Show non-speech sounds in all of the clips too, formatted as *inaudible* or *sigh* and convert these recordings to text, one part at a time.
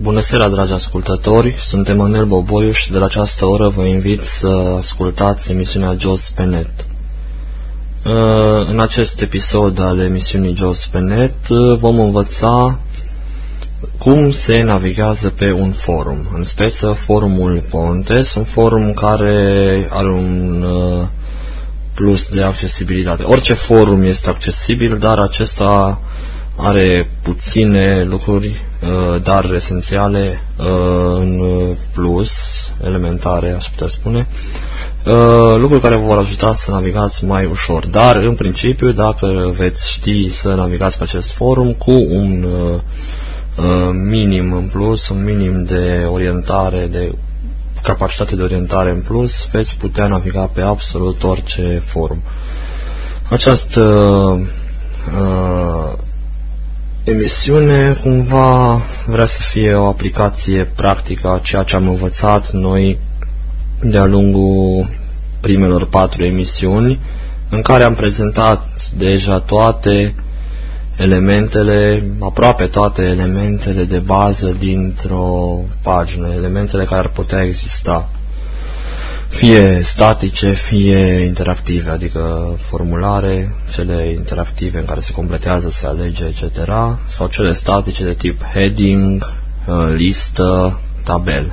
Bună seara, dragi ascultători! Sunt Emanuel Boboiuș și de la această oră vă invit să ascultați emisiunea JOS pe net. Uh, în acest episod al emisiunii JOS pe net uh, vom învăța cum se navigează pe un forum, în speță forumul Pontes, un forum care are un uh, plus de accesibilitate. Orice forum este accesibil, dar acesta are puține lucruri, uh, dar esențiale uh, în plus, elementare, aș putea spune, uh, lucruri care vă vor ajuta să navigați mai ușor. Dar, în principiu, dacă veți ști să navigați pe acest forum cu un minim în plus, un minim de orientare, de capacitate de orientare în plus, veți putea naviga pe absolut orice forum. Această uh, emisiune cumva vrea să fie o aplicație practică a ceea ce am învățat noi de-a lungul primelor patru emisiuni, în care am prezentat deja toate elementele, aproape toate elementele de bază dintr-o pagină, elementele care ar putea exista fie statice, fie interactive, adică formulare, cele interactive în care se completează, se alege, etc., sau cele statice de tip heading, uh, listă, tabel.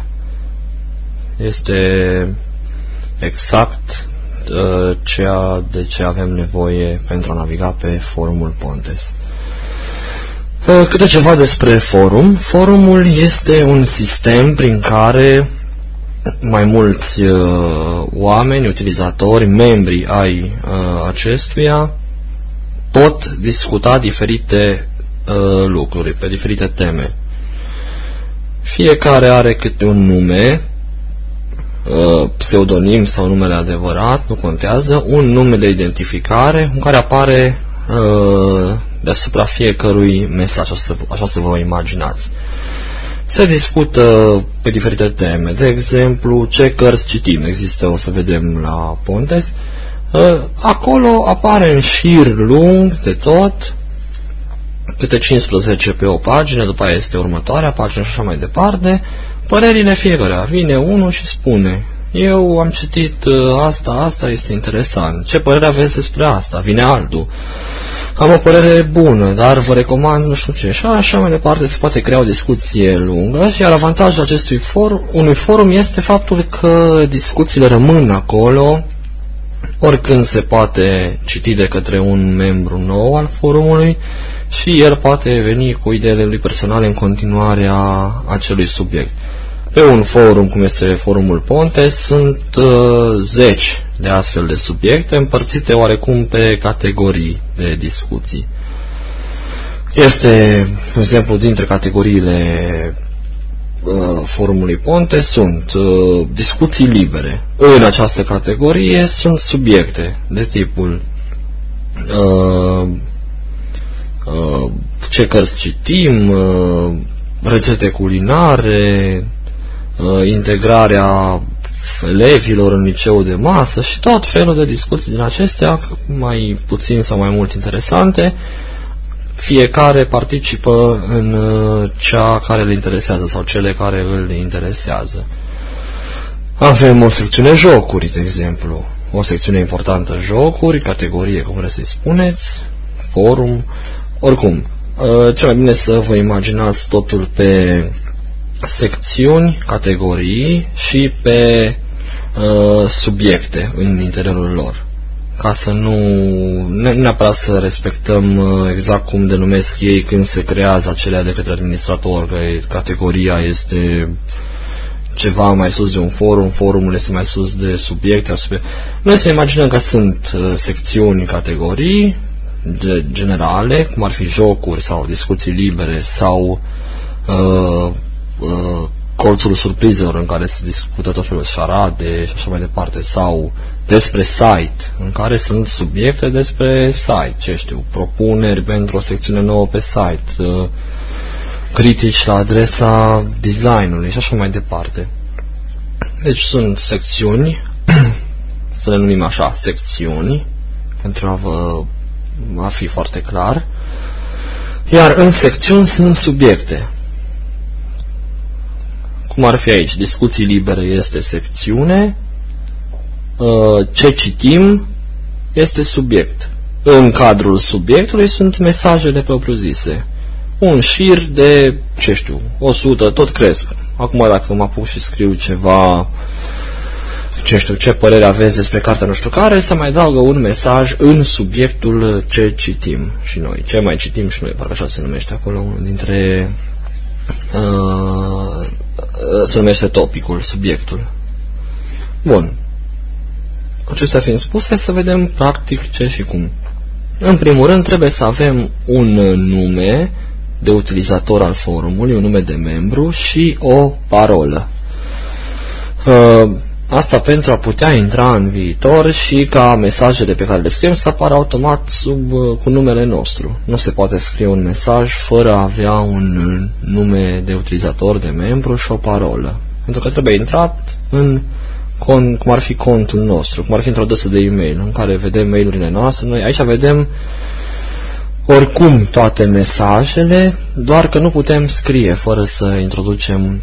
Este exact uh, ceea de ce avem nevoie pentru a naviga pe forumul Pontes. Uh, câte ceva despre forum. Forumul este un sistem prin care mai mulți uh, oameni, utilizatori, membri ai uh, acestuia pot discuta diferite uh, lucruri pe diferite teme. Fiecare are câte un nume, uh, pseudonim sau numele adevărat, nu contează, un nume de identificare în care apare uh, deasupra fiecărui mesaj, așa să, așa să vă imaginați. Se discută pe diferite teme, de exemplu, ce cărți citim, există, o să vedem la Pontes. Ă, acolo apare în șir lung de tot, câte 15 pe o pagină, după aia este următoarea pagină și așa mai departe, părerile fiecare. Vine unul și spune, eu am citit ă, asta, asta este interesant. Ce părere aveți despre asta? Vine altul am o părere bună, dar vă recomand nu știu ce. Și așa mai departe se poate crea o discuție lungă, iar avantajul acestui for, unui forum este faptul că discuțiile rămân acolo, oricând se poate citi de către un membru nou al forumului și el poate veni cu ideile lui personale în continuarea acelui subiect. Pe un forum, cum este forumul Ponte, sunt uh, zeci de astfel de subiecte împărțite oarecum pe categorii de discuții. Este, de exemplu, dintre categoriile uh, forumului Ponte sunt uh, discuții libere. În această categorie sunt subiecte de tipul uh, uh, ce cărți citim, uh, rețete culinare, uh, integrarea elevilor în liceu de masă și tot felul de discuții din acestea, mai puțin sau mai mult interesante. Fiecare participă în uh, cea care îl interesează sau cele care îl interesează. Avem o secțiune jocuri, de exemplu. O secțiune importantă jocuri, categorie, cum vreți să-i spuneți, forum, oricum. Uh, cel mai bine să vă imaginați totul pe secțiuni, categorii și pe uh, subiecte în interiorul lor. Ca să nu ne, neapărat să respectăm uh, exact cum denumesc ei când se creează acelea de către administrator, că categoria este ceva mai sus de un forum, forumul este mai sus de subiecte. Subiecte. Noi să imaginăm că sunt uh, secțiuni, categorii de, generale, cum ar fi jocuri sau discuții libere sau uh, uh, colțul surprizelor în care se discută tot felul de șarade și așa mai departe, sau despre site, în care sunt subiecte despre site, ce știu, propuneri pentru o secțiune nouă pe site, uh, critici la adresa designului și așa mai departe. Deci sunt secțiuni, *clears throat* să le numim așa, secțiuni, pentru a vă a fi foarte clar, iar în secțiuni sunt subiecte. Cum ar fi aici, discuții libere este secțiune, uh, ce citim este subiect. În cadrul subiectului sunt mesajele propriu-zise. Un șir de, ce știu, 100, tot cresc. Acum dacă mă apuc și scriu ceva, ce știu, ce părere aveți despre cartea nu știu care, să mai adaugă un mesaj în subiectul ce citim și noi. Ce mai citim și noi, parcă așa se numește acolo, unul dintre... Uh, se numește topicul, subiectul. Bun. Acestea fiind spuse, să vedem practic ce și cum. În primul rând, trebuie să avem un nume de utilizator al forumului, un nume de membru și o parolă. Uh, asta pentru a putea intra în viitor și ca mesajele pe care le scriem să apară automat sub, uh, cu numele nostru. Nu se poate scrie un mesaj fără a avea un nume de utilizator, de membru și o parolă. Pentru că trebuie intrat în con, cum ar fi contul nostru, cum ar fi într-o dăsă de e-mail, în care vedem mail-urile noastre. Noi aici vedem oricum toate mesajele, doar că nu putem scrie fără să introducem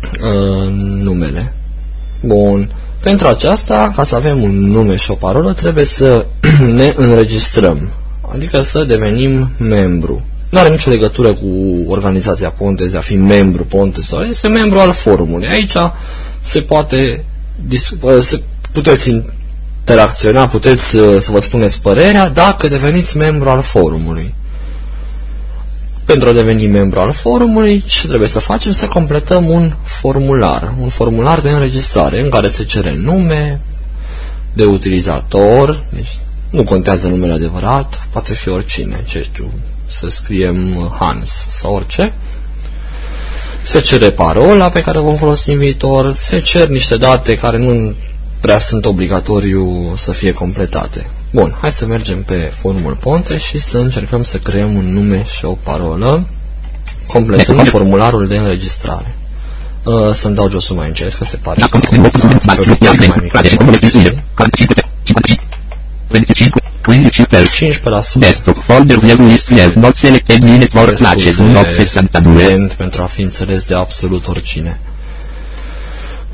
uh, numele. Bun. Pentru aceasta, ca să avem un nume și o parolă, trebuie să *clears throat* ne înregistrăm, adică să devenim membru. Nu are nicio legătură cu organizația Pontes, de a fi membru Pontes sau este membru al forumului. Aici se poate să puteți interacționa, puteți să vă spuneți părerea dacă deveniți membru al forumului. Pentru a deveni membru al forumului, ce trebuie să facem? Să completăm un formular, un formular de înregistrare în care se cere nume de utilizator, deci nu contează numele adevărat, poate fi oricine, ce știu, să scriem Hans sau orice, se cere parola pe care o vom folosi în viitor, se cer niște date care nu prea sunt obligatoriu să fie completate. Bun, hai să mergem pe formul Ponte și să încercăm să creăm un nume și o parolă completând formularul de înregistrare. Uh, să-mi dau josul mai încet, că se pare că mai 15% Desktop folder view list view not selected network flashes not 62 pentru a fi înțeles de absolut oricine.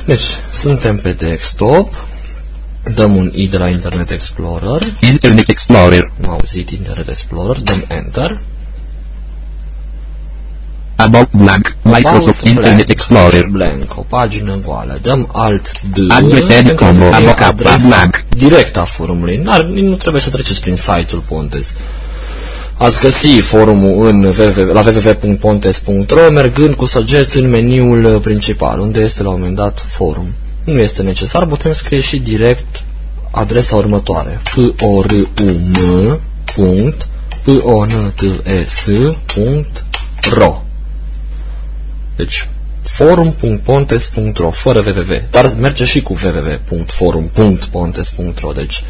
Deci, suntem pe desktop, dăm un i de la Internet Explorer. Internet Explorer. Am auzit Internet Explorer, dăm Enter. About blank, Microsoft About Internet blank, Explorer. Blank, o pagină goală. Dăm Alt D Adresele como adresa blank. direct a forumului. Nu trebuie să treceți prin site-ul Pontes. Ați găsi forumul în www, la www.pontes.ro mergând cu săgeți în meniul principal, unde este la un moment dat forum. Nu este necesar, putem scrie și direct adresa următoare. forum.ponts.ro deci, forum.pontes.ro, fără www, dar merge și cu www.forum.pontes.ro, deci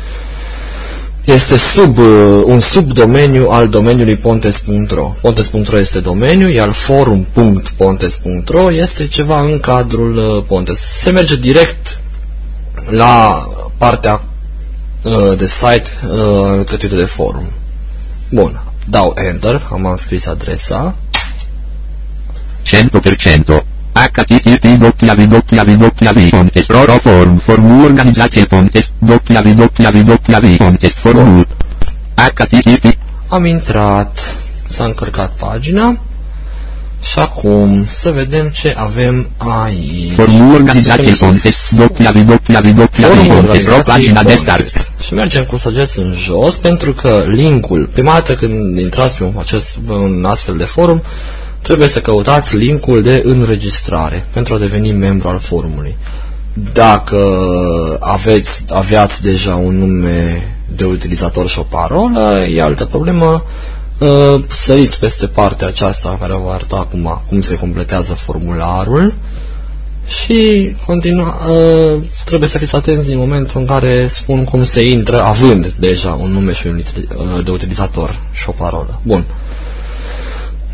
este sub, uh, un subdomeniu al domeniului pontes.ro. Pontes.ro este domeniu, iar forum.pontes.ro este ceva în cadrul uh, Pontes. Se merge direct la partea uh, de site uh, cătuită de forum. Bun, dau Enter, am scris adresa 100%. Http www.pontes forum formul organizație Pontes www.pontes formul http Am intrat, s-a încărcat pagina și acum să vedem ce avem aici. Formul organizație Pontes www.pontes pagina de start. Și mergem cu săgeți în jos pentru că linkul, prima dată când intrați pe un, acest, un astfel de forum, trebuie să căutați linkul de înregistrare pentru a deveni membru al forumului. Dacă aveți, aveați deja un nume de utilizator și o parolă, e altă problemă, uh, săriți peste partea aceasta care vă arăta acum cum se completează formularul și continua, uh, trebuie să fiți atenți în momentul în care spun cum se intră având deja un nume și un, uh, de utilizator și o parolă. Bun.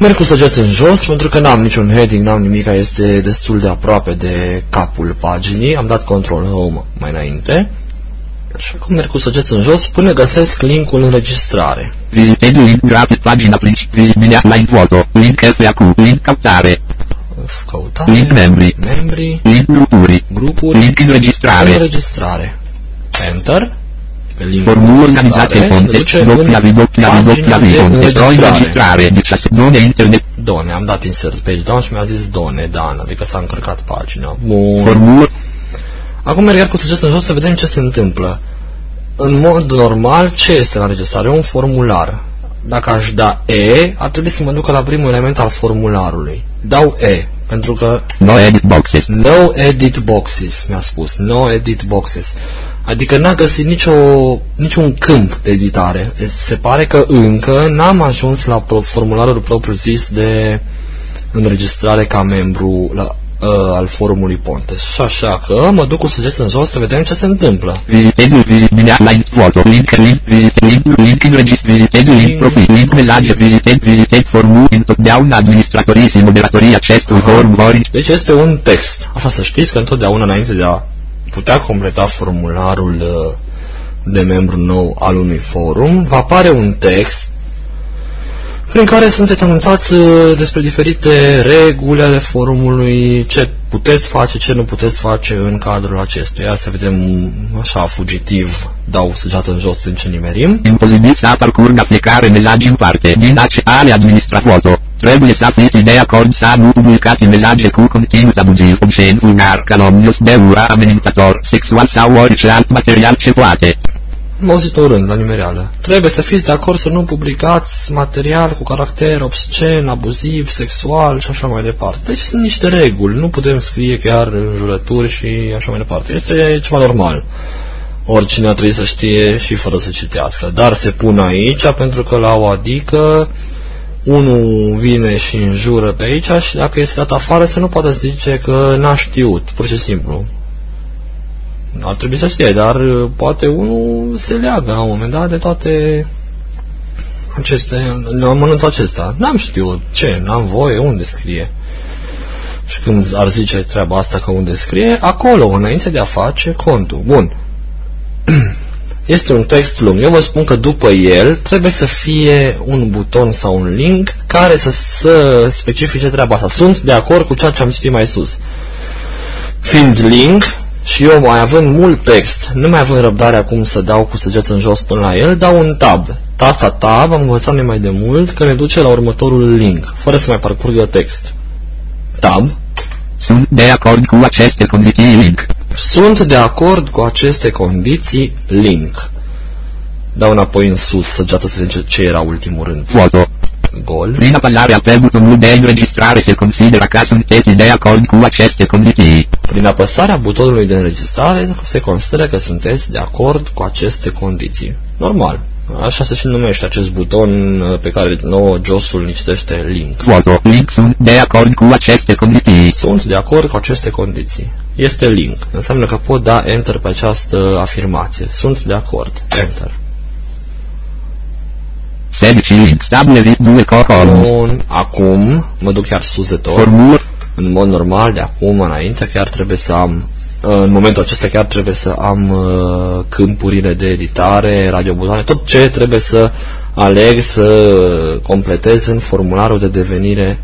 Merg cu săgeți în jos pentru că n-am niciun heading, n-am nimic, este destul de aproape de capul paginii. Am dat control home mai înainte. Și acum merg cu săgeți în jos până găsesc linkul înregistrare. Vizitezi link rapid pagina principal, vizibile line foto, link FAQ, link captare. Căutare. înregistrare, Link membri. membri, Link grupuri. grupuri, Link înregistrare. înregistrare. Enter. Pe link Formul organizate înregistrare, Pontes, duce în doppia v doppia v doppia pagina v de Pontes, pro înregistrare. înregistrare, 16 zone internet, Done, am dat insert page down și mi-a zis Done, Dan, adică s-a încărcat pagina. Bun. formul, Acum merg iar cu săgetul în jos să vedem ce se întâmplă. În mod normal, ce este la înregistrare? Un formular. Dacă aș da E, ar trebui să mă ducă la primul element al formularului. Dau E, pentru că no edit boxes, No edit boxes, mi-a spus. No edit boxes. Adică n-a găsit nicio, niciun câmp de editare. Se pare că încă n-am ajuns la pro- formularul propriu-zis de înregistrare ca membru la, uh, al forumului Pontes. Și așa că mă duc cu sugestii în jos să vedem ce se întâmplă. vizitezi vizibilea line foto, link link vizite link link înregist vizitezi link profil, link mesaje vizitezi vizitezi formul, întotdeauna administratorii și moderatorii acestui forum vor Deci este un text. Așa să știți că întotdeauna înainte de a putea completa formularul uh, de membru nou al unui forum, va apare un text prin care sunteți anunțați uh, despre diferite reguli ale forumului, ce puteți face, ce nu puteți face în cadrul acestuia. Să vedem așa fugitiv, dau săgeată în jos în ce nimerim. imposibil să parcurgă fiecare mesaj în parte din ale administra foto. Trebuie să fiți de acord să nu publicați mesaje cu conținut abuziv, obscen, vulgar, calomnios, de ura, amenințător, sexual sau orice alt material ce poate. Am auzit un rând la nimereală. Trebuie să fiți de acord să nu publicați material cu caracter obscen, abuziv, sexual și așa mai departe. Deci sunt niște reguli, nu putem scrie chiar înjurături și așa mai departe. Este ceva normal. Oricine ar trebui să știe și fără să citească. Dar se pun aici pentru că la o adică unul vine și înjură pe aici și dacă este dat afară să nu poate zice că n-a știut, pur și simplu. Ar trebui să știe, dar uh, poate unul se leagă la un moment dat de toate aceste, de amănuntul acesta. N-am știut ce, n-am voie, unde scrie. Și când ar zice treaba asta că unde scrie, acolo, înainte de a face contul. Bun. *clears throat* Este un text lung. Eu vă spun că după el trebuie să fie un buton sau un link care să, să specifice treaba asta. Sunt de acord cu ceea ce am citit mai sus. Fiind link, și eu mai având mult text, nu mai având răbdare acum să dau cu săgeță în jos până la el, dau un tab. Tasta tab am învățat noi mai de mult că ne duce la următorul link, fără să mai parcurgă text. Tab. Sunt de acord cu aceste condiții link. Sunt de acord cu aceste condiții link. Dau înapoi în sus săgeată să vedem ce- ce era ultimul rând. Foto. Gol. Prin apăsarea pe butonul de înregistrare se consideră că sunteți de acord cu aceste condiții. Prin apăsarea butonului de înregistrare se consideră că sunteți de acord cu aceste condiții. Normal. Așa se și numește acest buton uh, pe care nouă josul îl citește link. Foto. Link sunt de acord cu aceste condiții. Sunt de acord cu aceste condiții. Este link. Înseamnă că pot da enter pe această afirmație. Sunt de acord. Enter. 16 link. Stabilevit 2 columns. Bun. Acum mă duc chiar sus de tot. Formul. în mod normal, de acum înainte, chiar trebuie să am, în momentul acesta chiar trebuie să am uh, câmpurile de editare, radiobutoane, tot ce trebuie să aleg să completez în formularul de devenire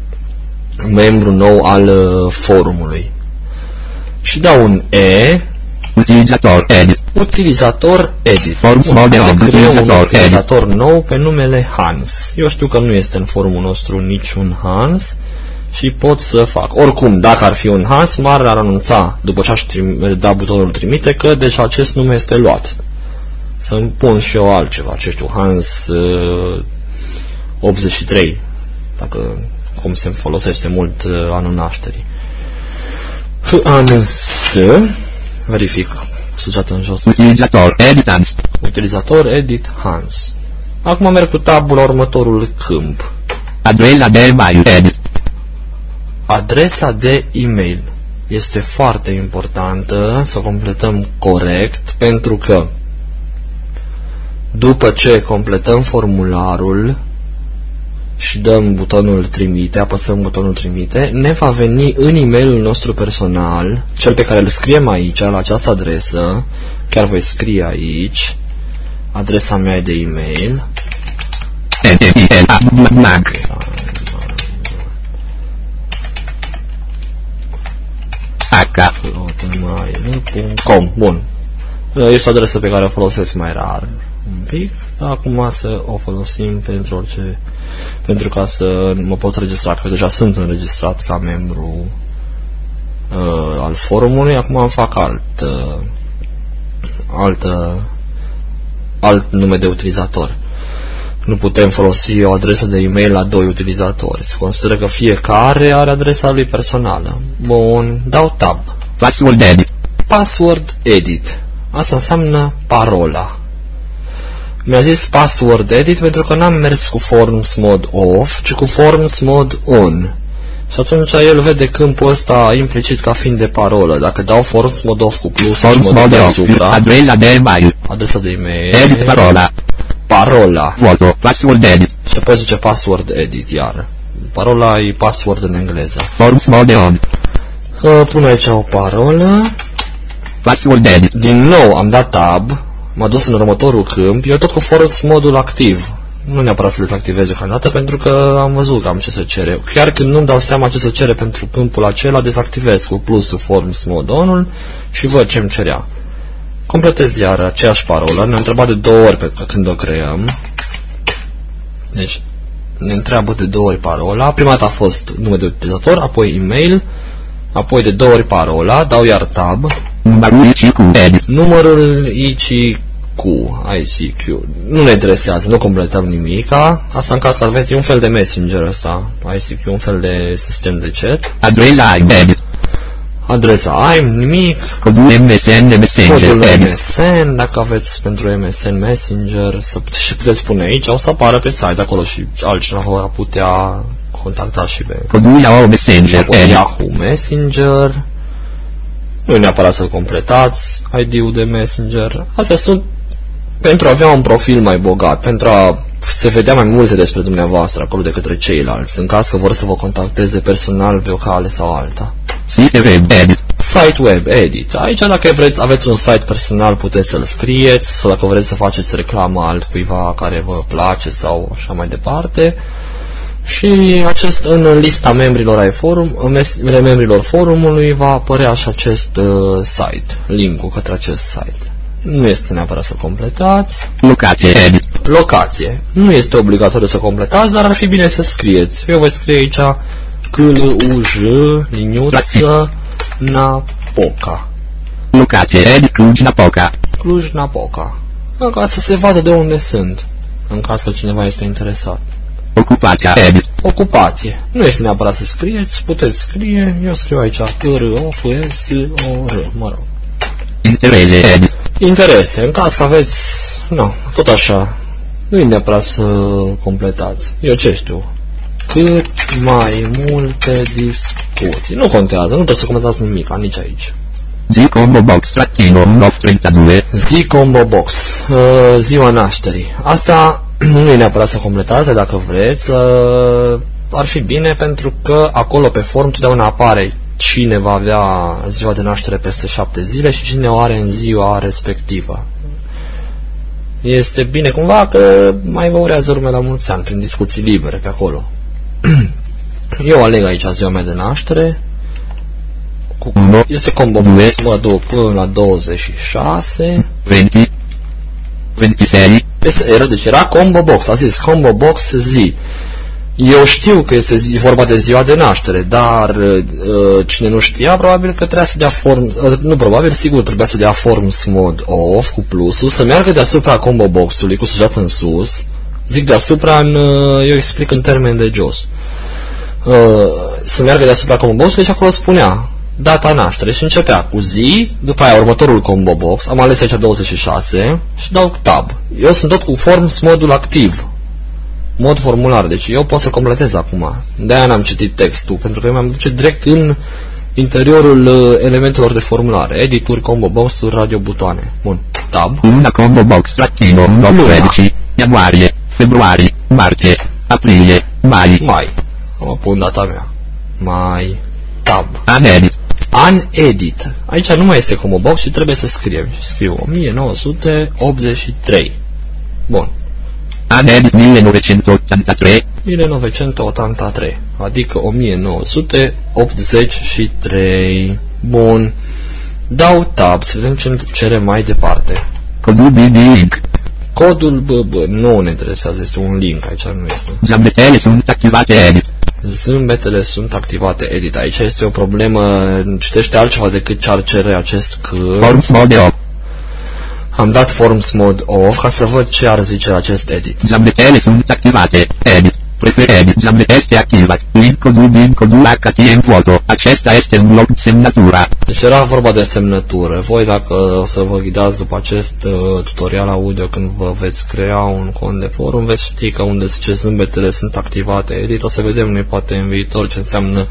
membru nou al uh, forumului. Și dau un E, Utilizator. Edit. utilizator edit. Forms Bun, hai model să of creăm un utilizator utilizator nou pe numele Hans. Eu știu că nu este în forumul nostru niciun Hans și pot să fac. Oricum, dacă ar fi un Hans, m-ar anunța după ce aș trim- da butonul trimite că deja acest nume este luat. Să-mi pun și eu altceva, ce știu, Hans uh, 83, dacă cum se folosește mult uh, anul nașterii. H-A-N-S verific săgeată în jos Utilizator. Editans. utilizator edit Hans acum merg cu tabul la următorul câmp Adresa de mail. Edit. Adresa de e-mail este foarte importantă să o completăm corect pentru că după ce completăm formularul și dăm butonul trimite, apăsăm butonul trimite, ne va veni în e-mailul nostru personal, cel pe care îl scriem aici, la această adresă, chiar voi scrie aici, adresa mea de e-mail, hotmail.com Bun. Este o adresă pe care o folosesc mai rar un pic, dar acum să o folosim pentru orice pentru ca să mă pot registra, că deja sunt înregistrat ca membru uh, al forumului, acum îmi fac alt uh, altă alt nume de utilizator. Nu putem folosi o adresă de e-mail la doi utilizatori. Se consideră că fiecare are adresa lui personală. Bun, dau tab. Password edit. Password edit. Asta înseamnă parola. Mi-a zis password edit pentru că n-am mers cu forms mod off, ci cu forms mod on. Și atunci el vede câmpul ăsta implicit ca fiind de parolă. Dacă dau forms mod off cu plus Forms și mod off. deasupra, Adresa de email. adresa de e-mail, Edit parola. parola. Vuoto. Password edit. Și apoi zice password edit, iar. Parola e password în engleză. Forms mode on. Uh, Pun aici o parolă. Password edit. Din nou am dat tab. M-a dus în următorul câmp. Eu tot cu force modul activ. Nu neapărat să dezactivez deocamdată pentru că am văzut cam ce se cere. Chiar când nu-mi dau seama ce se cere pentru câmpul acela, dezactivez cu plusul forms mod on și văd ce îmi cerea. Completez iar aceeași parolă. Ne-a întrebat de două ori pe când o creăm. Deci, ne întreabă de două ori parola. Prima dată a fost nume de utilizator, apoi e-mail, apoi de două ori parola, dau iar tab, Numărul ICQ edit. numărul ICQ, ICQ, nu ne interesează, nu completăm nimica, asta în caz că aveți e un fel de messenger ăsta, ICQ, un fel de sistem de chat, Adresa IM edit. adresa AIM, nimic, Codul MSN Messenger codul edit. MSN, dacă aveți pentru MSN Messenger, să pute- și puteți spune aici, o să apară pe site acolo și altcineva va putea contacta și pe Codul Yahoo Messenger apoi edit. Yahoo Messenger, nu e neapărat să-l completați, ID-ul de Messenger. Astea sunt pentru a avea un profil mai bogat, pentru a se vedea mai multe despre dumneavoastră acolo de către ceilalți, în caz că vor să vă contacteze personal pe o cale sau alta. Site web edit. Site web edit. Aici dacă vreți, aveți un site personal, puteți să-l scrieți sau dacă vreți să faceți reclamă altcuiva care vă place sau așa mai departe. Și acest, în lista membrilor ai forum, mes- membrilor forumului va apărea și acest uh, site, linkul către acest site. Nu este neapărat să completați. Locație edit. Locație. Nu este obligatoriu să completați, dar ar fi bine să scrieți. Eu voi scrie aici C-L-U-J, liniuță, Napoca. Locație edit Cluj-Napoca. Cluj-Napoca. Ca să se vadă de unde sunt, în caz că cineva este interesat. Ocupația edit. Ocupație. Nu este neapărat să scrieți, puteți scrie, eu scriu aici c r o f s o r mă rog. Interese edit. Interese, în caz că aveți, nu, tot așa, nu e neapărat să completați. Eu ce știu, cât mai multe discuții. Nu contează, nu trebuie să completați nimic, nici aici. Zi combo box trattino 1932. Zi Combo Box, uh, ziua nașterii. Asta *clears throat* nu e neapărat să completați, dar dacă vreți, uh, ar fi bine pentru că acolo pe forum totdeauna apare cine va avea ziua de naștere peste șapte zile și cine o are în ziua respectivă. Este bine cumva că mai vă urează lumea la mulți ani prin discuții libere pe acolo. *clears throat* Eu aleg aici ziua mea de naștere. Cu, Unu, este combo due, box, mă duc până la 26. 20. 26. Este, era, deci era combo box, a zis combo box zi. Eu știu că este zi, vorba de ziua de naștere, dar uh, cine nu știa, probabil că trebuia să dea form, uh, nu probabil, sigur trebuia să dea forms mod off cu plusul, să meargă deasupra combo boxului cu sujat în sus, zic deasupra, în, uh, eu explic în termen de jos, uh, să meargă deasupra combo boxului și acolo spunea data naștere și începea cu zi, după aia următorul combo box, am ales aici 26 și dau tab. Eu sunt tot cu forms modul activ, mod formular, deci eu pot să completez acum. De-aia n-am citit textul, pentru că eu mi-am duce direct în interiorul uh, elementelor de formulare, edituri, combo box-uri, radio butoane. Bun, tab. Una combo box trattino 19. Ianuarie. Februarie. Martie. Aprile. Mai. Mai. Mă pun data mea. Mai. Tab. An edit. An edit. Aici nu mai este combo box și trebuie să scriem. Și scriu 1983. Bun. An edit 1983. 1983, adică 1983. Bun. Dau tab să vedem ce îmi cere mai departe. Codul BB Link. Codul BB nu ne interesează, este un link, aici nu este. Zambetele sunt activate edit. Zâmbetele sunt activate edit. Aici este o problemă, citește altceva decât ce ar cere acest C. Forms mode off. Am dat Forms Mode Off ca să văd ce ar zice acest edit. Zambetele sunt activate. Edit. Prefer edit. Zambet este activat. Link codul bin codul HTML foto. Acesta este un loc semnatura. Deci era vorba de semnătură. Voi dacă o să vă ghidați după acest uh, tutorial audio când vă veți crea un cont de forum, veți ști că unde zice zâmbetele sunt activate edit, o să vedem noi poate în viitor ce înseamnă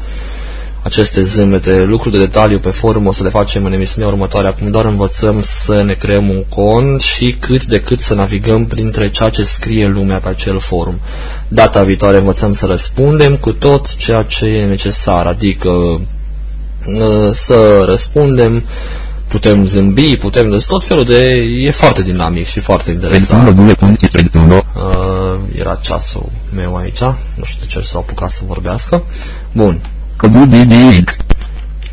aceste zâmbete, lucruri de detaliu pe forum o să le facem în emisiunea următoare. Acum doar învățăm să ne creăm un cont și cât de cât să navigăm printre ceea ce scrie lumea pe acel forum. Data viitoare învățăm să răspundem cu tot ceea ce e necesar, adică uh, să răspundem, putem zâmbi, putem de tot felul de... e foarte dinamic și foarte interesant. 31 punti 31. Uh, era ceasul meu aici, nu știu de ce s-a apucat să vorbească. Bun, Codul BB Link.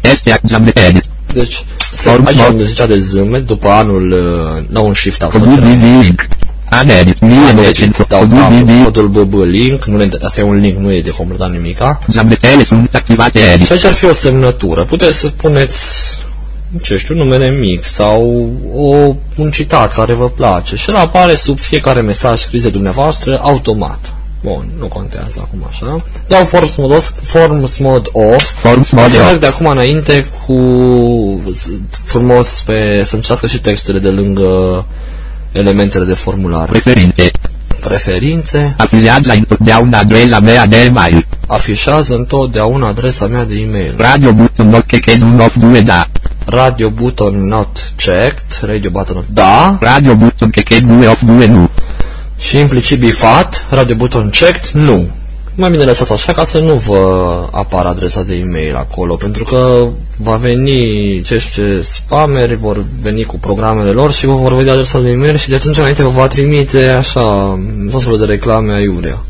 Este Zambet edit. Deci, se, Forms aici mode. unde zicea de zâmbet, după anul uh, nou un shift a fost Codul BB Link. An edit. 1900. dau Codul tab, BB. codul BB link, nu ne, asta e un link, nu e de completat nimica. Zambetele sunt activate edit. Și aici ar fi o semnătură. Puteți să puneți, ce știu, numele mic sau o, un citat care vă place și el apare sub fiecare mesaj scris de dumneavoastră automat. Bun, nu contează acum așa. Dau forms mode, forms mode off Forms O mode să merg off. de acum înainte cu z- frumos pe să-mi citească și textele de lângă elementele de formular. Preferințe. Preferințe, Afizează întotdeauna adresa mea de e-mail. afișează întotdeauna adresa mea de e-mail. Radio button not checked un of 2 da. Radio button not checked, radio button not da Radio button checked 2 of 2 nu. Și implicit bifat, radio button checked, nu. Mai bine lăsați așa ca să nu vă apară adresa de e-mail acolo, pentru că va veni ce știu ce spameri, vor veni cu programele lor și vă vor vedea adresa de e-mail și de atunci înainte vă va trimite așa tot felul de reclame aiurea.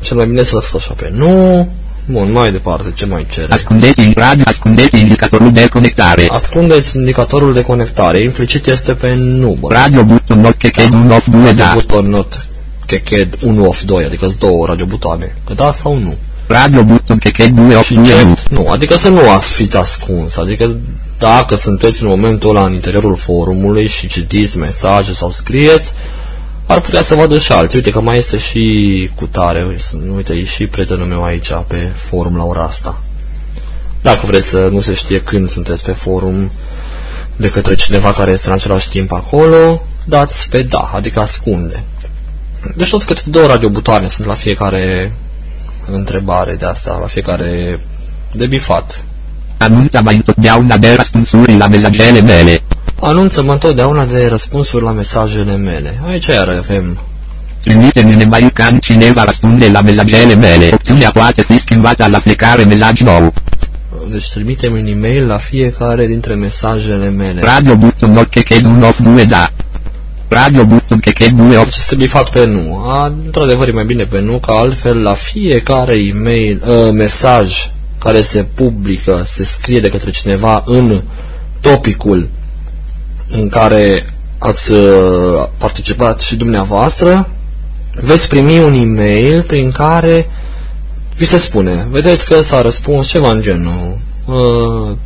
Cel mai bine să lăsați așa pe nu. Bun, mai departe, ce mai cere? Ascundeți în radio, ascundeți indicatorul de conectare. Ascundeți indicatorul de conectare, implicit este pe nu, bă. Radio button not checked un of 2 Radio da. buton not cheched 1 of 2, adică sunt două radiobutoane. Că da sau nu? Radio button checked 2 of Și 2 nu. checked, nu, adică să nu ați fiți ascuns, adică dacă sunteți în momentul ăla în interiorul forumului și citiți mesaje sau scrieți, ar putea să vadă și alții. Uite că mai este și cu tare, uite, e și prietenul meu aici pe forum la ora asta. Dacă vreți să nu se știe când sunteți pe forum de către cineva care este în același timp acolo, dați pe da, adică ascunde. Deci tot câte două radiobutoane sunt la fiecare întrebare de asta, la fiecare de bifat. Anunța mai întotdeauna de răspunsuri la mesajele mele. Anunță-mă întotdeauna de răspunsuri la mesajele mele. Aici iar avem Trimite-mi un e-mail când cineva răspunde la mesajele mele. Opțiunea poate fi schimbată la fiecare mesaj nou. deci trimite-mi un e-mail la fiecare dintre mesajele mele. Radio button not checked un of 2 da. Radio button checked 2 of Deci este bifat pe nu. A, într-adevăr e mai bine pe nu, că altfel la fiecare e-mail, uh, mesaj care se publică, se scrie de către cineva în topicul în care ați uh, participat și dumneavoastră, veți primi un e-mail prin care vi se spune, vedeți că s-a răspuns ceva în genul uh, uh,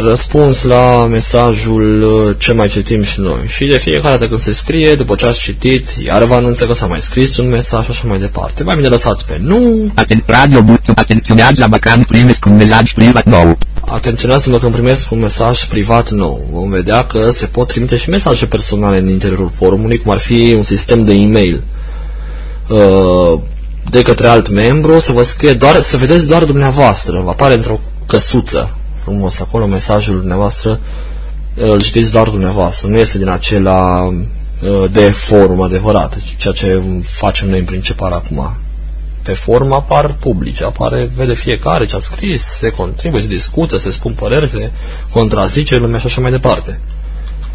răspuns la mesajul uh, ce mai citim și noi. Și de fiecare dată când se scrie, după ce ați citit, iar vă anunță că s-a mai scris un mesaj și așa mai departe. Mai bine lăsați pe nu, Aten radio button atenționează când primesc un mesaj privat nou. atenționează-mă când primesc un mesaj privat nou. Vom vedea că se pot trimite și mesaje personale în interiorul forumului, cum ar fi un sistem de e-mail uh, de către alt membru, să vă scrie doar, să vedeți doar dumneavoastră, vă apare într-o căsuță frumos acolo mesajul dumneavoastră, uh, îl știți doar dumneavoastră, nu este din acela uh, de forum adevărat, ceea ce facem noi în principal acum. Pe forum apar publice, apare, vede fiecare ce a scris, se contribuie, se discută, se spun păreri, se contrazice lumea și așa mai departe.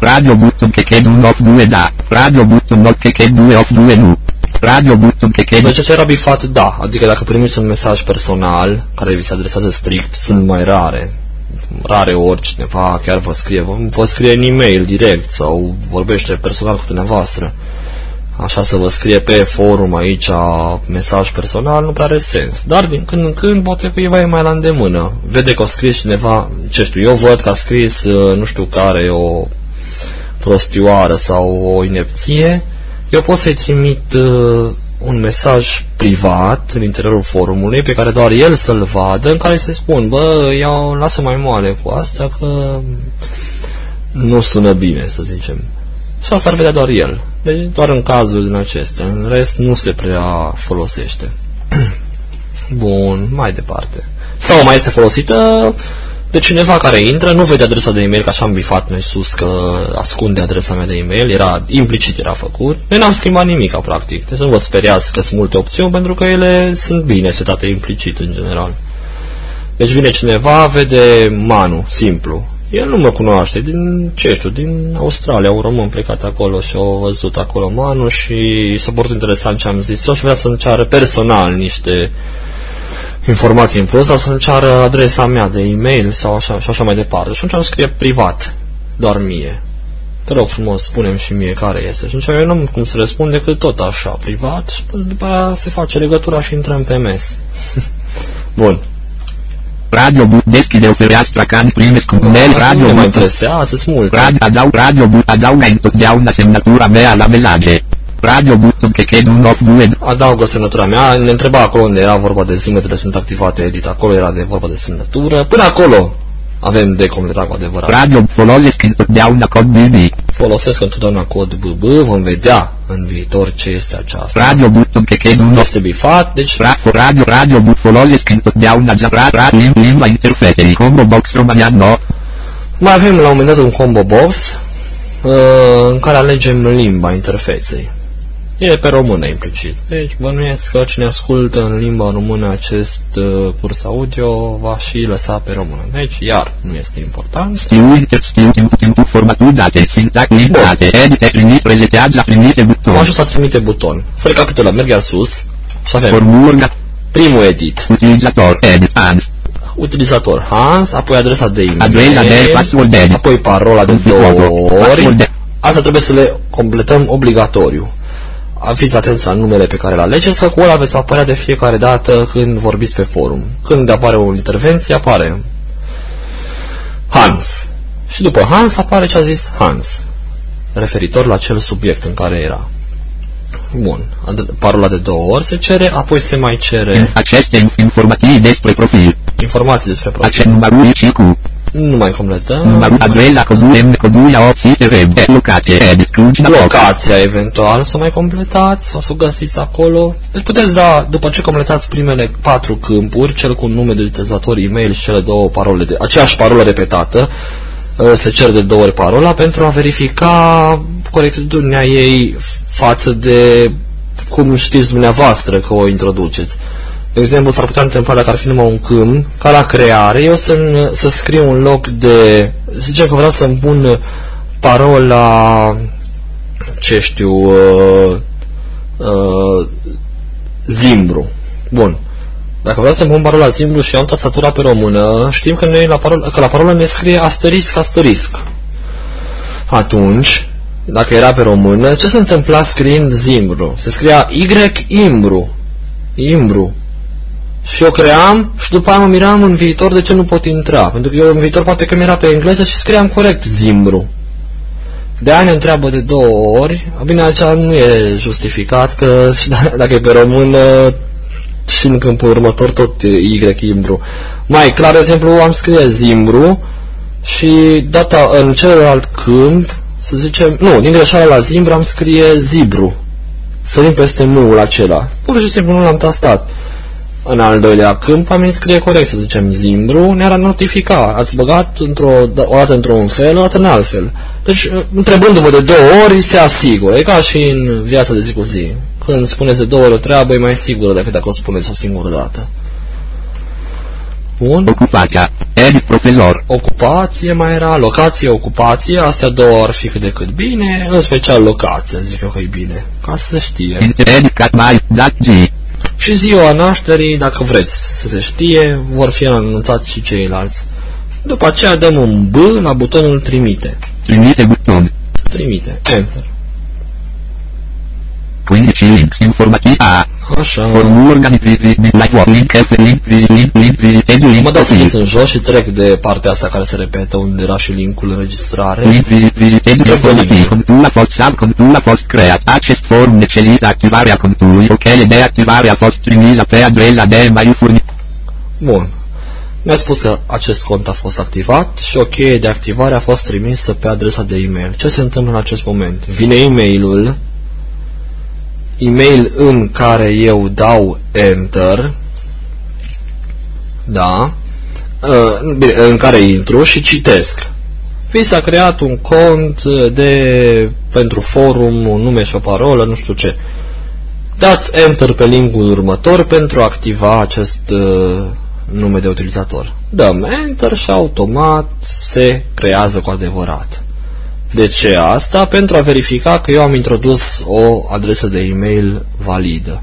Radio button checked un of 2 da. Radio button not checked 2 of 2 nu. Radio button che chiede. Deci ce era bifat da, adică dacă primiți un mesaj personal care vi se adresează strict, sunt mai rare. Rare ori cineva chiar vă scrie, vă, vă scrie în e-mail direct sau vorbește personal cu dumneavoastră. Așa să vă scrie pe forum aici mesaj personal nu prea are sens. Dar din când în când poate cuiva e mai la îndemână. Vede că a scris cineva, ce știu, eu văd că a scris uh, nu știu care o prostioară sau o inepție, eu pot să-i trimit uh, un mesaj privat în interiorul forumului pe care doar el să-l vadă, în care să-i spun, bă, iau, lasă mai moale cu asta că nu sună bine, să zicem. Și asta ar vedea doar el. Deci doar în cazul din acestea. În rest nu se prea folosește. *clears throat* Bun, mai departe. Sau mai este folosită de cineva care intră, nu vede adresa de e-mail, că așa am bifat noi sus că ascunde adresa mea de e-mail, era implicit era făcut. Noi n-am schimbat nimic, practic. Deci nu vă speriați că sunt multe opțiuni, pentru că ele sunt bine setate implicit în general. Deci vine cineva, vede Manu, simplu. El nu mă cunoaște, din ce știu, din Australia, un român plecat acolo și au văzut acolo Manu și s-a părut interesant ce am zis. Eu și vrea să-mi ceară personal niște informații în plus, dar să-mi ceară adresa mea de e-mail sau așa, și așa mai departe. Și atunci am scrie privat, doar mie. Te rog frumos, spunem și mie care este. Și atunci eu nu am cum să răspund decât tot așa, privat, și după aia se face legătura și intrăm pe mes. *laughs* Bun. Radio bu deschide o fereastră ca în primesc un mail radio nu mă button. interesează, sunt multe. Radio adaug radio bu adaugă întotdeauna semnătura mea la mesaje. Radio button che chiede un off due Adaugă semnătura mea, ne întreba acolo unde era vorba de zimetele sunt activate, edit, acolo era de vorba de semnătură. Până acolo avem de completat cu adevărat. Radio folosesc întotdeauna cod BB. Folosesc întotdeauna cod BB, vom vedea în viitor ce este aceasta. Radio button che chiede un off Este bifat, deci Ra- radio radio bu folosesc întotdeauna za ra ra lim limba interfeței combo box romanian no. mai avem la un moment dat un combo box uh, în care alegem limba interfeței. E pe română implicit. Deci bănuiesc că cine ascultă în limba română acest uh, curs audio va și lăsa pe română. Deci, iar, nu este important. Stiu inter stiu timp timp formatul date sintax limitate edite primit resetează primite Am buton. ajuns la trimite buton. Să recapitulăm, merg iar sus și avem Formula primul edit, utilizator edit ans utilizator Hans, apoi adresa de e-mail, Adresa de password edit. apoi parola de două Password ori. de- Asta trebuie să le completăm obligatoriu. Fiți atenți la numele pe care îl alegeți, că cu ăla veți apărea de fiecare dată când vorbiți pe forum. Când apare o intervenție, apare Hans. Și după Hans apare ce a zis Hans, referitor la acel subiect în care era. Bun, ad- parola de două ori se cere, apoi se mai cere aceste informații despre profil. informații despre profil. Acest numărul și cu Nu mai completăm. numărul adresa codul M codul la opții web locație edit Cluj la loc. locația eventual să mai completați sau să o găsiți acolo. Deci puteți da, după ce completați primele patru câmpuri, cel cu nume de utilizator, e-mail și cele două parole, de, aceeași parolă repetată, uh, se cer de două ori parola pentru a verifica corectitudinea ei față de cum știți dumneavoastră că o introduceți. De exemplu, s-ar putea întâmpla dacă ar fi numai un câmp, ca la creare, eu să, să scriu un loc de... Să zicem că vreau să-mi pun parola ce știu, uh, uh, Zimbru. Bun. Dacă vreau să pun parola Zimbru și am tastatura pe română, știm că, noi la parola, că la parola ne scrie asterisc, asterisc. Atunci, dacă era pe română, ce se întâmpla scriind Zimbru? Se scria Y Imbru. Imbru. Și eu cream și după aia mă miram în viitor de ce nu pot intra. Pentru că eu în viitor poate că mi era pe engleză și scriam corect Zimbru. De aia ne întreabă de două ori. Bine, aceea nu e justificat, că *laughs* și da- dacă e pe română și în câmpul următor tot e Y Imbru. Mai clar exemplu, am scrie Zimbru și data în celălalt câmp, să zicem, nu, din greșeală la Zimbru am scrie Zibru. Sărim peste nu acela. Pur și simplu nu l-am tastat. În al doilea câmp am scrie corect, să zicem Zimbru, ne-ar notifica. Ați băgat într-o, o dată într-un fel, o dată în alt fel. Deci, întrebându-vă de două ori, se asigură. E ca și în viața de zi cu zi. Când spuneți de două ori o treabă, e mai sigură decât dacă o spuneți o singură dată. Bun. Ocupația. Edit profesor. Ocupație mai era, locație, ocupație, astea două ar fi cât de cât bine, în special locația, zic eu că e bine, ca să se știe. Enter edit cat mai. Dat G. Și ziua nașterii, dacă vreți să se știe, vor fi anunțați și ceilalți. După aceea dăm un B la butonul trimite. Trimite buton. Trimite. Enter. 15 links informativ A. Așa. Formul organic vis vis din live link F link visit link link vizited link Mă dau să copii. în jos și trec de partea asta care se repetă, unde era și linkul înregistrare. Link visit vizited Trec de informativ linie. contul a fost sub contul a fost creat acest form necesită activarea contului o cheie de activare a fost trimisă pe adresa de mai furni Bun. Mi-a spus că acest cont a fost activat și o cheie de activare a fost trimisă pe adresa de e-mail. Ce se întâmplă în acest moment? Vine e-mailul, e-mail în care eu dau Enter, da, uh, bine, în care intru și citesc. Vi s-a creat un cont de pentru forum, un nume și o parolă, nu știu ce. Dați Enter pe linkul următor pentru a activa acest uh, nume de utilizator. Dăm Enter și automat se creează cu adevărat. De ce asta? Pentru a verifica că eu am introdus o adresă de e-mail validă.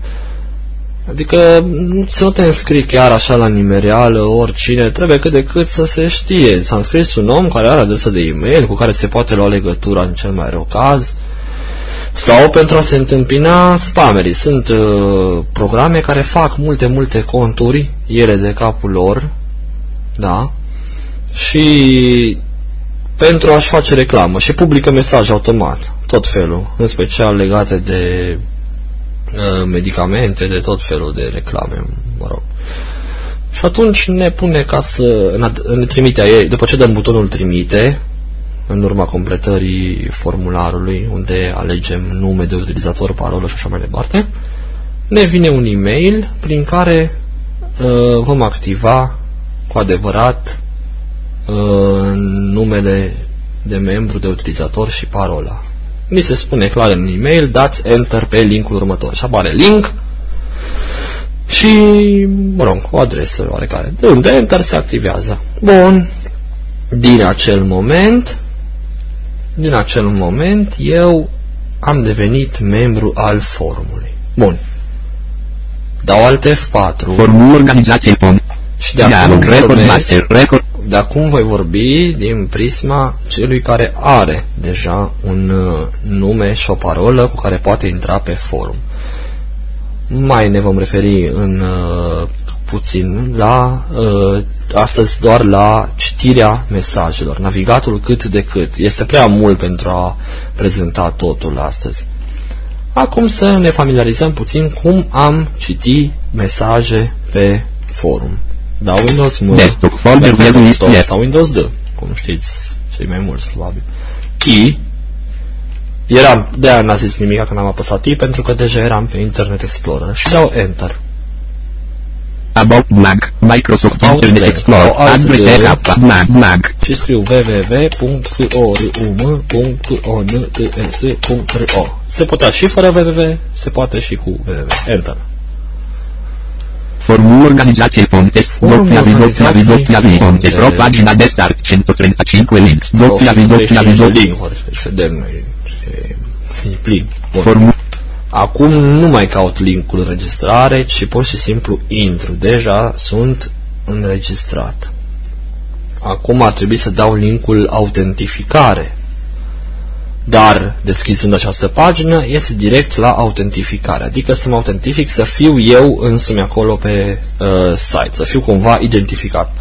Adică nu- să nu te înscrii chiar așa la nimereală, oricine, trebuie cât de cât să se știe. S-a înscris un om care are adresă de e-mail cu care se poate lua legătura în cel mai rău caz, sau pentru a se întâmpina spamerii. Sunt uh, programe care fac multe, multe conturi, ele de capul lor, da, și pentru a-și face reclamă și publică mesaje automat, tot felul, în special legate de uh, medicamente, de tot felul de reclame, mă rog. Și atunci ne pune ca să ne ad- ne trimite a ei, după ce dăm butonul trimite, în urma completării formularului, unde alegem nume de utilizator, parolă și așa mai departe, ne vine un e-mail prin care uh, vom activa cu adevărat uh, numele de membru de utilizator și parola. Mi se spune clar în e-mail, dați enter pe linkul următor. Și apare link și, mă rog, o adresă oarecare. Dând enter se activează. Bun. Din acel moment, din acel moment, eu am devenit membru al forumului. Bun. Dau alt F4 formul organizației pom și de acum Dialog, record vorbesc master record de acum voi vorbi din prisma celui care are deja un uh, nume și o parolă cu care poate intra pe forum. Mai ne vom referi în uh, puțin la uh, astăzi doar la citirea mesajelor, navigatul cât de cât. Este prea mult pentru a prezenta totul astăzi. Acum să ne familiarizăm puțin cum am citit mesaje pe forum. Da, Windows M, Desktop folder pe value desktop yes. sau Windows D, cum știți cei mai mulți probabil. Key Eram, de aia n-a zis nimic că n-am apăsat I, pentru că deja eram pe Internet Explorer și dau Enter. about blank Microsoft About Internet blank. Explorer Sau alt adrese de- K blank blank Și scriu www.forum.ons.ro Se putea și fără www, se poate și cu www. Enter. Formul organizației Pontes Formul doppia v doppia v organizației doppia v Pontes ro Pontes. pagina de start 135 links doppia v doppia v doppia linkuri, deci vedem, e, e, e plin. Bun. formul Acum nu mai caut linkul înregistrare, ci pur și simplu intru. Deja sunt înregistrat. Acum ar trebui să dau linkul autentificare. Dar, deschizând această pagină, este direct la autentificare. Adică să mă autentific, să fiu eu însumi acolo pe uh, site, să fiu cumva identificat.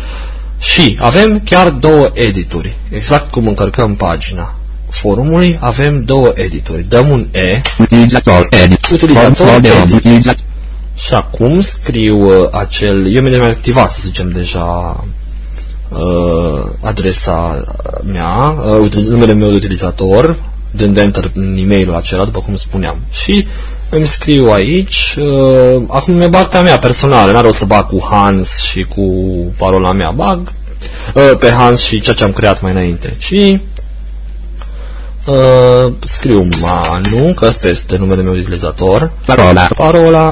Și avem chiar două edituri. Exact cum încărcăm pagina forumului, avem două edituri. Dăm un E utilizator edit Utilizator form de edit. utilizator și acum scriu uh, acel... Eu mi-am activat, să zicem, deja uh, adresa mea, uh, utiliz- numele meu de utilizator, dând enter în e-mailul acela, după cum spuneam. Și îmi scriu aici, uh, acum mi bag pe a mea personală, n-are o să bag cu Hans și cu parola mea, bag uh, pe Hans și ceea ce am creat mai înainte. Și uh, scriu Manu, că ăsta este numele meu de utilizator, parola parola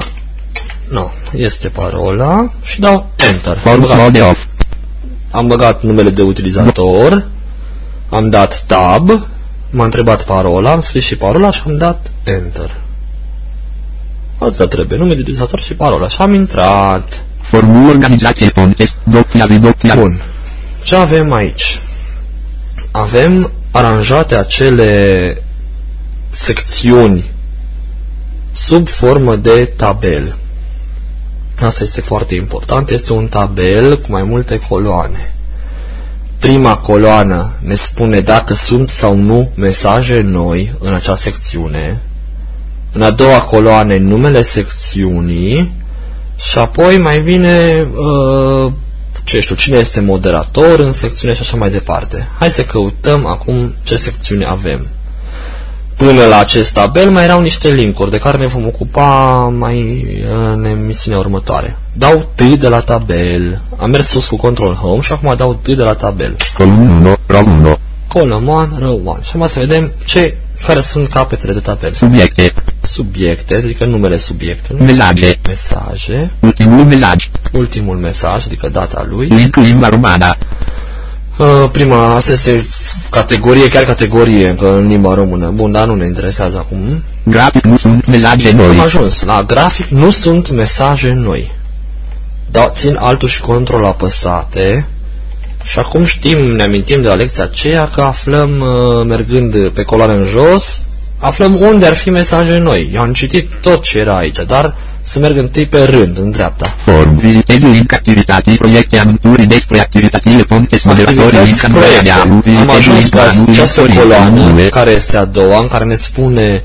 nu, este parola și dau enter. form Gata. mode off am băgat numele de utilizator, am dat tab, m-a întrebat parola, am scris și parola și am dat enter. Atâta trebuie, nume de utilizator și parola. Și am intrat. Formul organizație Pontes, doppia doppia. Bun. Ce avem aici? Avem aranjate acele secțiuni sub formă de tabel. Asta este foarte important. Este un tabel cu mai multe coloane. Prima coloană ne spune dacă sunt sau nu mesaje noi în acea secțiune. În a doua coloană numele secțiunii și apoi mai vine uh, ce știu, cine este moderator în secțiune și așa mai departe. Hai să căutăm acum ce secțiune avem. Până la acest tabel mai erau niște linkuri de care ne vom ocupa mai în emisiunea următoare. Dau T de la tabel. Am mers sus cu Control Home și acum dau T de la tabel. Column 1, row 1. Column 1, row 1. Și acum să vedem ce, care sunt capetele de tabel. Subiecte. Subiecte, adică numele subiectului. Mesaje. Mesaje. Ultimul mesaj. Ultimul mesaj, adică data lui. Link limba romana. Uh, prima, asta este categorie, chiar categorie încă în limba română. Bun, dar nu ne interesează acum. Grafic nu sunt mesaje Am noi. ajuns. La grafic nu sunt mesaje noi. Da, țin altul și control apăsate. Și acum știm, ne amintim de la lecția aceea că aflăm, uh, mergând pe coloană în jos, aflăm unde ar fi mesaje noi. Eu am citit tot ce era aici, dar să merg întâi pe rând, în dreapta. Form. Vizitezi link activității, proiecte, anunțuri despre activitățile Pontes, moderatorii, link Activități, Andreea proiecte. Dealu, Am vizitezi ajuns link pe anul, această istorie, coloană, nume. care este a doua, în care ne spune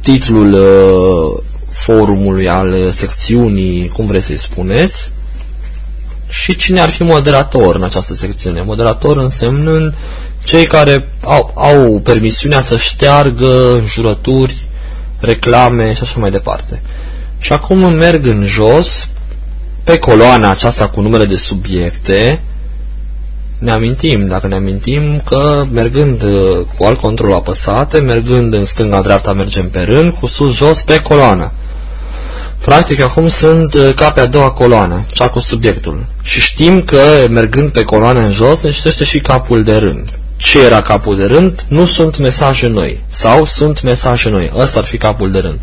titlul uh, forumului al uh, secțiunii, cum vreți să-i spuneți, și cine ar fi moderator în această secțiune. Moderator însemnând cei care au, au permisiunea să șteargă jurături, reclame și așa mai departe. Și acum merg în jos, pe coloana aceasta cu numele de subiecte, ne amintim, dacă ne amintim că mergând uh, cu alt control apăsate, mergând în stânga-dreapta mergem pe rând, cu sus-jos pe coloană. Practic acum sunt uh, ca pe a doua coloană, cea cu subiectul. Și știm că mergând pe coloană în jos ne citește și capul de rând. Ce era capul de rând? Nu sunt mesaje noi. Sau sunt mesaje noi. Ăsta ar fi capul de rând.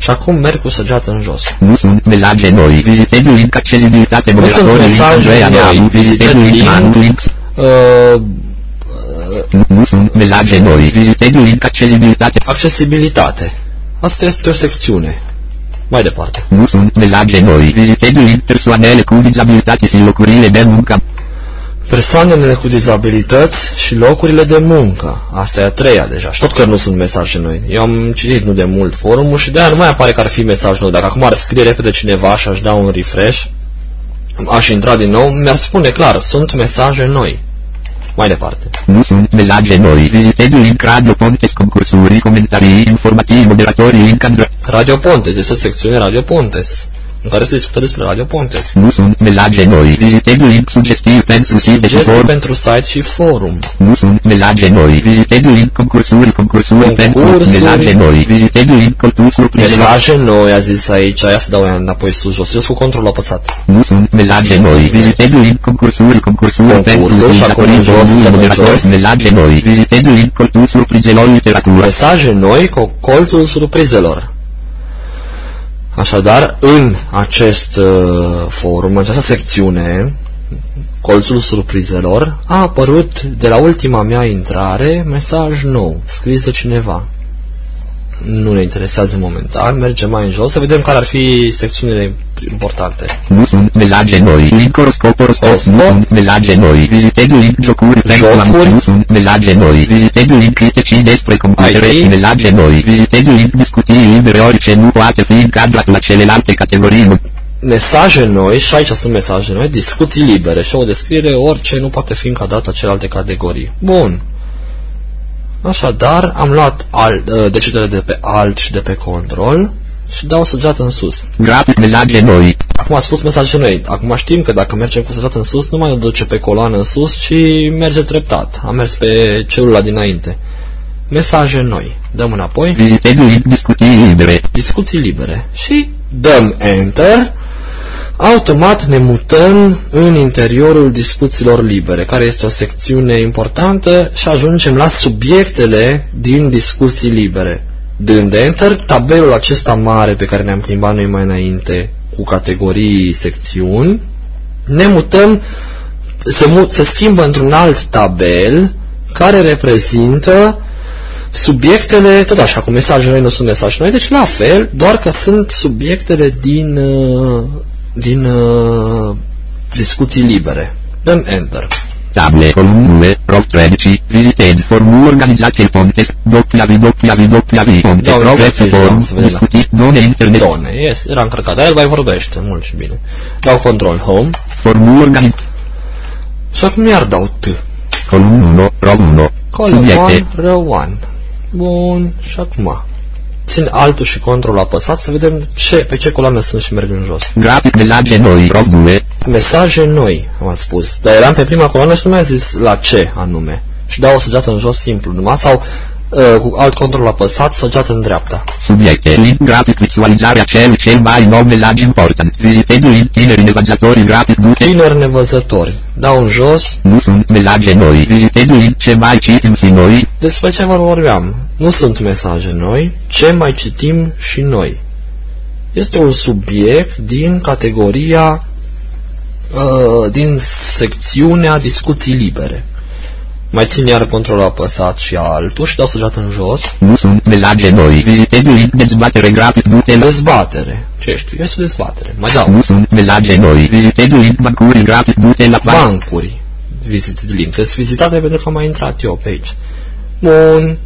Și acum merg cu săgeată în jos. Nu sunt mesaje noi. Vizitezi link accesibilitate, Nu sunt moderatorii, link mesaje Andreea noi. Dealu, vizitezi Vizitezi link anul, link. link Uh, Nu, nu sunt mesaje noi. Vizitezi link accesibilitate. accesibilitate. Asta este o secțiune. Mai departe. Nu sunt mesaje noi. Vizitezi link persoanele cu dizabilități și locurile de muncă. Persoanele cu dizabilități și locurile de muncă. Asta e a treia deja. Și tot că nu sunt mesaje noi. Eu am citit nu de mult forumul și de aia nu mai apare că ar fi mesaj nou. Dacă acum ar scrie repede cineva și aș da un refresh, aș intra din nou, mi-ar spune clar, sunt mesaje noi. Mai departe. Nu sunt mesaje noi. Vizitezi link Radio Pontes concursuri, comentarii, informații, moderatorii, link Andreea. Radio Pontes, este o secțiune Radio Pontes, în care se discută despre Radio Pontes. Nu sunt mesaje noi. Vizitezi link sugestii pentru site și Sugestii forum. pentru site și forum. Nu sunt mesaje noi. Vizitezi link concursuri, concursuri pentru Concursuri. mesaje noi. Vizitezi link culturi surprizelor. Mesaje noi, a zis aici, ia să dau ea înapoi sus, jos, jos cu control apăsat. Nu sunt mesaje noi. Vizitezi link concursuri, concursuri pentru Concursuri și acolo în jos, utilizatorii dăm în moderatori. jos. Mesaje noi. Vizitezi link culturi surprizelor literatură. Mesaje noi cu colțul surprizelor. Așadar, în acest uh, forum, în această secțiune, colțul surprizelor, a apărut de la ultima mea intrare mesaj nou, scris de cineva. Nu ne interesează momentan, mergem mai în jos să vedem care ar fi secțiunile importante. Nu sunt mesaje noi. Link horoscop, horoscop. Horoscop. Nu sunt mesaje noi. Vizitezi link jocuri pentru Jocuri. am- Nu sunt mesaje noi. Vizitezi link criticii despre computere. IT. Mesaje noi. Vizitezi link discuții libere orice nu poate fi încadrat la celelalte categorii. Mesaje noi, și aici sunt mesaje noi, discuții libere și o descriere orice nu poate fi încadrat la celelalte categorii. Bun. Așadar, am luat alt, uh, degetele de pe alt și de pe control și dau săgeată în sus. Grafic mesaje noi. Acum a spus mesaje noi. Acum știm că dacă mergem cu săgeată în sus, nu mai o duce pe coloană în sus, ci merge treptat. Am mers pe celula dinainte. Mesaje noi. Dăm înapoi. Vizitezi link discuții libere. discuții libere și dăm Enter. Automat ne mutăm în interiorul discuțiilor libere, care este o secțiune importantă și ajungem la subiectele din discuții libere. Dând Enter, tabelul acesta mare pe care ne-am plimbat noi mai înainte cu categorii secțiuni, ne mutăm, se, mu- se schimbă într-un alt tabel care reprezintă subiectele, tot așa, cu mesajele noi nu sunt mesaje noi, deci la fel, doar că sunt subiectele din, uh, din uh, discuții libere. Dăm Enter. Table column 2, row 13, visited form organizate pontes, www pontes, Da, row exact, form, da, să vedem. discutit, done internet, Done, yes, era încărcat, dar el mai vorbește mult și bine. Dau control home form organizate, și acum iar dau T. column 1, row 1, Column subiecte, 1, row 1. Bun, și acum. Țin altul și control apăsat să vedem ce, pe ce coloană sunt și merg în jos. grafic mesaje noi, row 2, Mesaje noi, am spus. Dar eram pe prima coloană și nu mi-a zis la ce anume. Și dau o săgeată în jos simplu numai sau uh, cu alt control apăsat, săgeată în dreapta. subiecte, link grafic vizualizarea cel cel mai nou mesaj important, visited link tineri nevăzători grafic dute, Tineri nevăzători. Dau în jos. nu sunt mesaje noi, visited link ce mai citim și noi, Despre ce vă vorbeam? Nu sunt mesaje noi, ce mai citim și noi. Este un subiect din categoria, uh, din secțiunea discuții libere. Mai țin iar controlul apăsat și altul și dau săgeată în jos. nu sunt mesaje noi, visited link dezbatere grafic dute, Dezbatere. Ce știu? Este o dezbatere. Mai dau. nu sunt mesaje noi, visited link bancuri grafic dute la banc, Bancuri. Visited link. Sunt vizitate pentru că am mai intrat eu pe aici. Bun.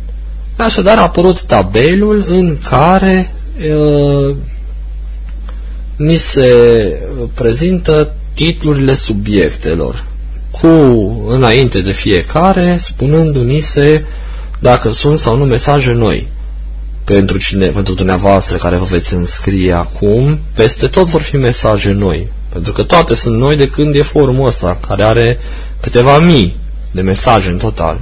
Așadar a apărut tabelul în care uh, ni se prezintă titlurile subiectelor cu înainte de fiecare spunându-ni se dacă sunt sau nu mesaje noi. Pentru, cine, pentru dumneavoastră care vă veți înscrie acum, peste tot vor fi mesaje noi. Pentru că toate sunt noi de când e forumul ăsta, care are câteva mii de mesaje în total.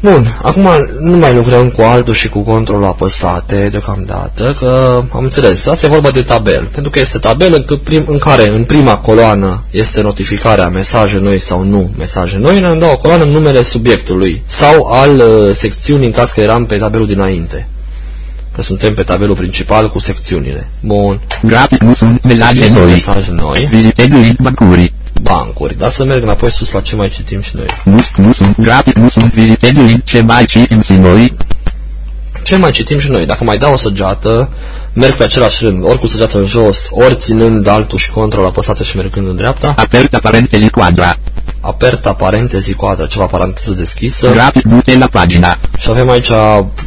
Bun, acum nu mai lucrăm cu altul și cu controlul apăsate deocamdată, că am înțeles, asta e vorba de tabel, pentru că este tabel în, cât prim, în care în prima coloană este notificarea mesaje noi sau nu mesaje noi, ne-am dat o coloană în numele subiectului sau al uh, secțiunii în caz că eram pe tabelul dinainte. Că suntem pe tabelul principal cu secțiunile. Bun. grafic nu sunt mesaje Sunt noi, mesaje noi, visited link bancuri, bancuri, dar să merg înapoi sus la ce mai citim și noi. nu, nu sunt grafic nu sunt visited link ce mai citim și noi, Ce mai citim și noi? Dacă mai dau o săgeată, merg pe același rând, ori cu săgeată în jos, ori ținând altul și control apăsată și mergând în dreapta, aperta parentesi quadra, aperta parentezi quadra, ceva paranteză deschisă. Grafic dute la pagina, și avem aici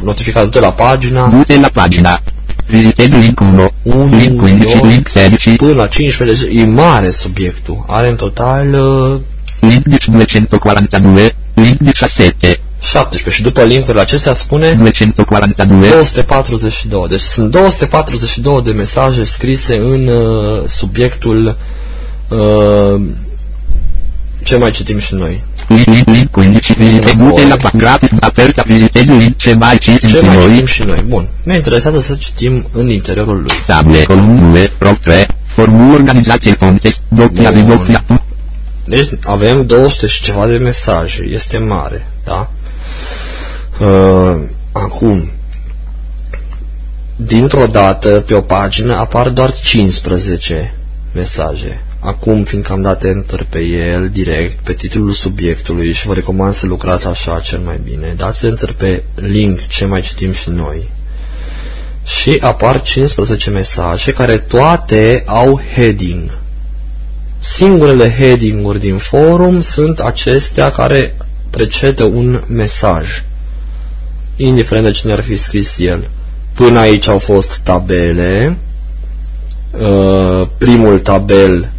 notificat de la pagina. Dute la pagina, visited link 1, 1, link 15, 2, link 16, până la 15, e mare subiectul. Are în total uh, link 242, link 17, 17 și după linkurile acestea spune 242, 242. Deci sunt 242 de mesaje scrise în uh, subiectul uh, ce mai citim și noi. Link, link, link 15, visited dute la pagina, grafic aperta visited link ce mai citim Ce și mai noi, citim și noi. Bun. Ne interesează să citim în interiorul lui. table, column 2, row 3, formul organizate fontes, www. Deci avem 200 și ceva de mesaje. Este mare, da? Uh, acum, dintr-o dată, pe o pagină, apar doar 15 mesaje. Acum, fiindcă am dat enter pe el direct, pe titlul subiectului și vă recomand să lucrați așa cel mai bine, dați enter pe link ce mai citim și noi și apar 15 mesaje care toate au heading. Singurele heading-uri din forum sunt acestea care precedă un mesaj, indiferent de cine ar fi scris el. Până aici au fost tabele. Uh, primul tabel,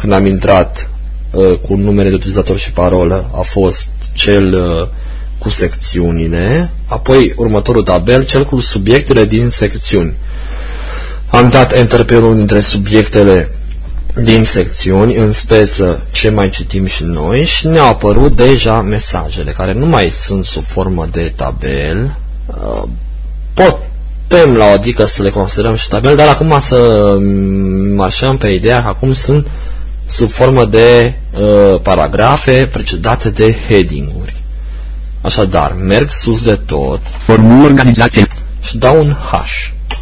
când am intrat uh, cu numele de utilizator și parolă, a fost cel uh, cu secțiunile, apoi următorul tabel, cel cu subiectele din secțiuni. Am dat enter pe unul dintre subiectele din secțiuni, în speță ce mai citim și noi și ne-au apărut deja mesajele care nu mai sunt sub formă de tabel, uh, pot putem la o adică să le considerăm și tabel, dar acum să marșăm pe ideea că acum sunt sub formă de uh, paragrafe precedate de heading-uri. Așadar, merg sus de tot Formul organizație. și dau un H.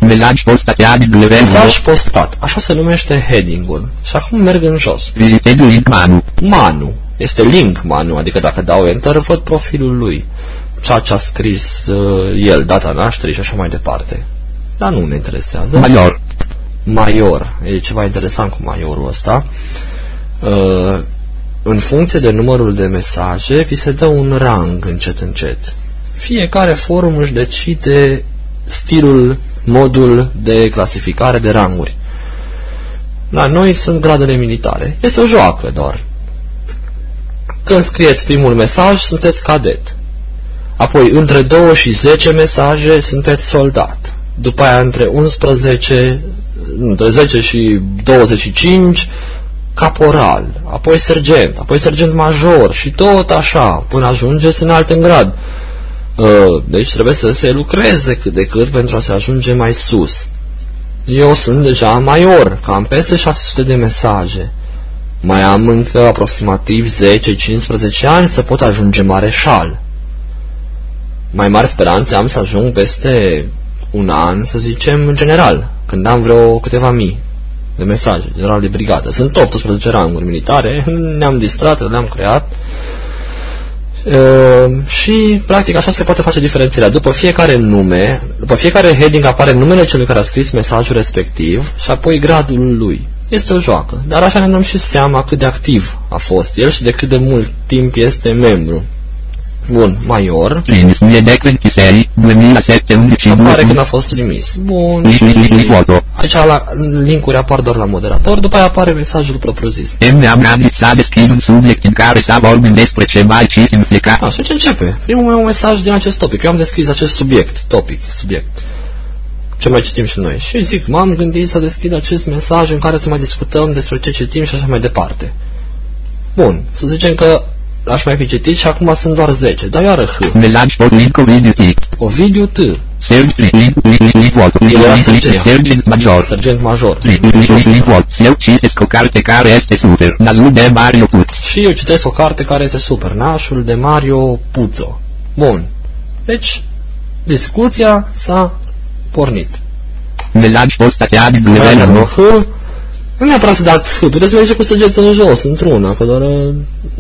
Mesaj postat AW. Mesaj postat. Așa se numește heading-ul. Și acum merg în jos. Vizitez link manu. Manu. Este link Manu, adică dacă dau Enter, văd profilul lui. Ceea ce a scris uh, el, data nașterii și așa mai departe. Dar nu ne interesează. Major. Major. E ceva interesant cu majorul ăsta. Uh, în funcție de numărul de mesaje, vi se dă un rang încet încet. Fiecare forum își decide stilul, modul de clasificare de ranguri. La noi sunt gradele militare. Este o joacă doar. Când scrieți primul mesaj, sunteți cadet. Apoi, între 2 și 10 mesaje, sunteți soldat. După aia, între 11, între 10 și 25, caporal, apoi sergent, apoi sergent major și tot așa, până ajungeți în alt în grad. Uh, Deci trebuie să se lucreze cât de cât pentru a se ajunge mai sus. Eu sunt deja major, cam peste 600 de mesaje. Mai am încă aproximativ 10-15 ani să pot ajunge mareșal. Mai mari speranțe am să ajung peste un an, să zicem, în general, când am vreo câteva mii de mesaje, general de brigadă. Sunt 18 ranguri militare, ne-am distrat, le-am creat Uh, și, practic, așa se poate face diferențierea. După fiecare nume, după fiecare heading apare numele celui care a scris mesajul respectiv și apoi gradul lui. Este o joacă, dar așa ne dăm și seama cât de activ a fost el și de cât de mult timp este membru. Bun, major, Linis 1026 2007 11 apare când a fost trimis. Bun, Li- li- li- li- foto. aici la linkuri apar doar la moderator, după aia apare mesajul propriu-zis. M. Amrani s-a deschis un subiect în care s-a vorbit despre ce mai cit în fiecare. A, și ce începe? Primul meu mesaj din acest topic. Eu am deschis acest subiect, topic, subiect. Ce mai citim și noi. Și zic, m-am gândit să deschid acest mesaj în care să mai discutăm despre ce citim și așa mai departe. Bun, să zicem că aș mai fi citit și acum sunt doar 10, dar iară H. Mesaj pot link video tic. Ovidiu T, Serg link link link link link foto. Link El era link link sergent. sergent major. sergent major. Link link link link foto. Eu citesc o carte care este super. Nazul de Mario Put. Și eu citesc o carte care este super, Nașul de Mario Puzo. Bun. Deci, discuția s-a pornit. Mesaj postat AW. Level H, nu neapărat să dați H, puteți să merge cu săgeți în jos, într-una, că doar uh,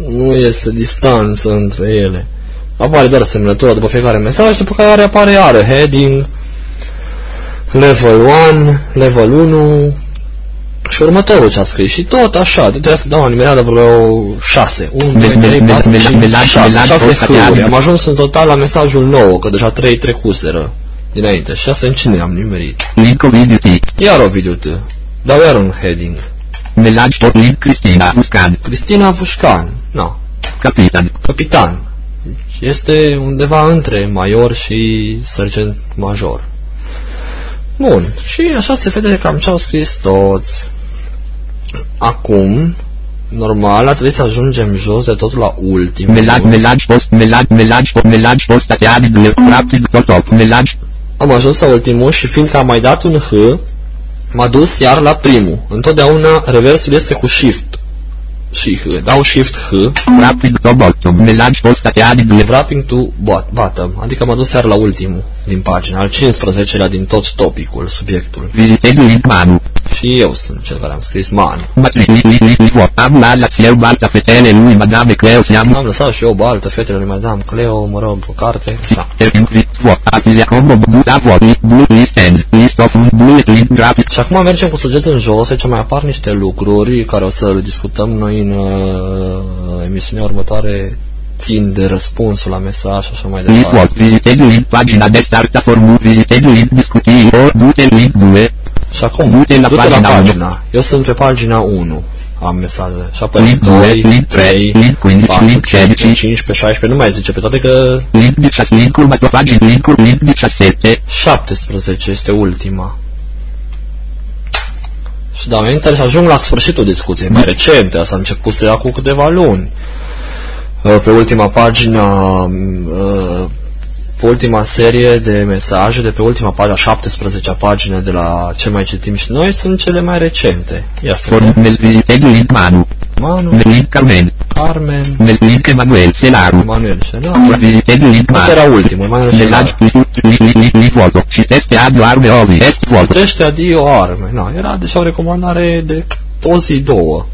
nu este distanță între ele. Apare doar semnătura după fiecare mesaj, după care apare iară heading, level 1, level 1 și următorul ce a scris. Și tot așa, trebuia să dau o nimereală vreo 6. 1, 2, 3, 4, 5, 6, 6 H-uri. Am ajuns în total la mesajul 9, că deja 3 trecuseră dinainte. 6 în cine am nimerit? Link video tic. Iar o video T. Dau iar un heading. Mesaj pot link Cristina Uscan. Cristina Vușcan. No. Capitan. Capitan. Deci Este undeva între major și sergent major. Bun. Și așa se vede cam ce au scris toți. Acum, normal, ar trebui să ajungem jos de tot la ultimul. Mesaj mesaj post mesaj mesaj post mesaj postat AW. Practic tot top. Mesaj Am ajuns la ultimul și fiindcă am mai dat un H, m-a dus iar la primul. Întotdeauna reversul este cu shift. Și H. Dau shift H. Wrapping to bottom. Mesaj postat AW. Wrapping to bot- bottom, adică m-a dus iar la ultimul din pagină, al 15-lea din tot topicul, subiectul. Vizitez link manu. Și eu sunt cel care am scris man. Matri li li li li vo. Am lasat eu balta fetele lui Madame Cleo siamo. Am lăsat și eu baltă fetele lui Madame Cleo, mă rog, o carte. Da. Er invit vo. Afizia combo buta vo. Li blue list end. List of un bullet link graphic. Și acum mergem cu săgeți în jos, aici mai apar niște lucruri care o să le discutăm noi în uh, emisiunea următoare țin de răspunsul la mesaj și așa mai List departe. what. Vizitez link pagina de start a formu. Vizitez link discutii. O du-te link 2. Și acum, Du-te la du-te la pagina pagina. Eu sunt pe pagina 1 am mesaje. Și apoi Link 2, doi, link 3, trei, link 15, 4, link 15, 16. 15, 16, nu mai zice pe toate că Link 16. Link următor pagina. Link link 17. 17 este ultima. Și dau enter și ajung la sfârșitul discuției, mai recente, asta a început să ia cu câteva luni. Uh, Pe ultima pagină uh, pe ultima serie de mesaje, de pe ultima pagină, 17 pagină de la ce mai citim și noi, sunt cele mai recente. Ia să vedem. Formes visited link Manu. Manu, Link Carmen. Carmen, Link Emanuel Selaru. Emanuel Șelar. Visited link Asta Manu. era ultimul, Emanuel Mesaj Șelar. li li li li foto. Citeste audio arme ovi. Est foto. Putește adio arme. Na, era deci o recomandare de o zi, două.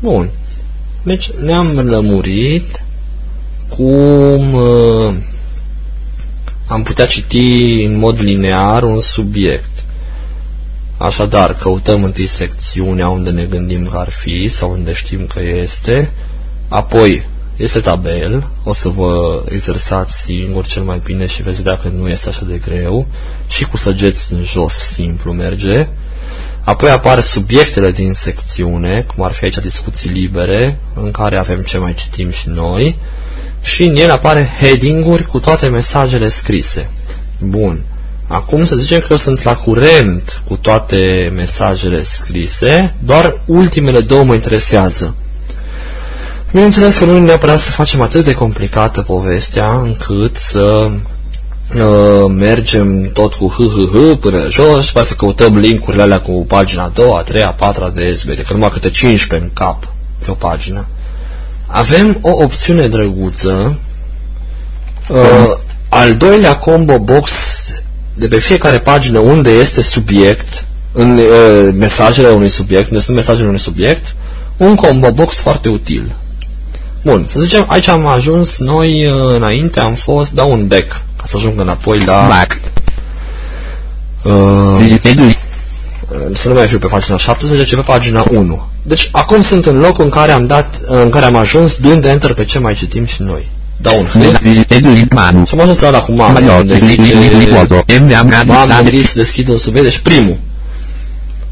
Bun. Deci ne-am lămurit cum uh, am putea citi în mod linear un subiect. Așadar, căutăm întâi secțiunea unde ne gândim că ar fi sau unde știm că este, apoi este tabel, o să vă exersați singur cel mai bine și veți vedea că nu este așa de greu și cu săgeți în jos simplu merge. Apoi apar subiectele din secțiune, cum ar fi aici discuții libere, în care avem ce mai citim și noi, și în el apare heading-uri cu toate mesajele scrise. Bun. Acum să zicem că eu sunt la curent cu toate mesajele scrise, doar ultimele două mă interesează. Bineînțeles că nu e neapărat să facem atât de complicată povestea încât să uh, mergem tot cu h-h-h până jos și să căutăm linkurile alea cu pagina a doua, a treia, a patra de SBT, că numai câte 15 în cap pe o pagină. Avem o opțiune drăguță, uh, al doilea combo box de pe fiecare pagină unde este subiect, în uh, mesajele unui subiect, unde sunt mesajele unui subiect, un combo box foarte util. Bun, să zicem, aici am ajuns noi uh, înainte, am fost, dau un back, ca să ajung înapoi la... Back. Uh, Visited link. Să nu mai fiu pe pagina 17, ci pe pagina 1. Deci acum sunt în locul în care am dat, în care am ajuns dând enter pe ce mai citim și noi. Dau un H Visited link Manu. și am ajuns la cu mama, Mario. unde Li li li li zice foto. M am m-am gradit gândit să deschid un subiect, deci primul.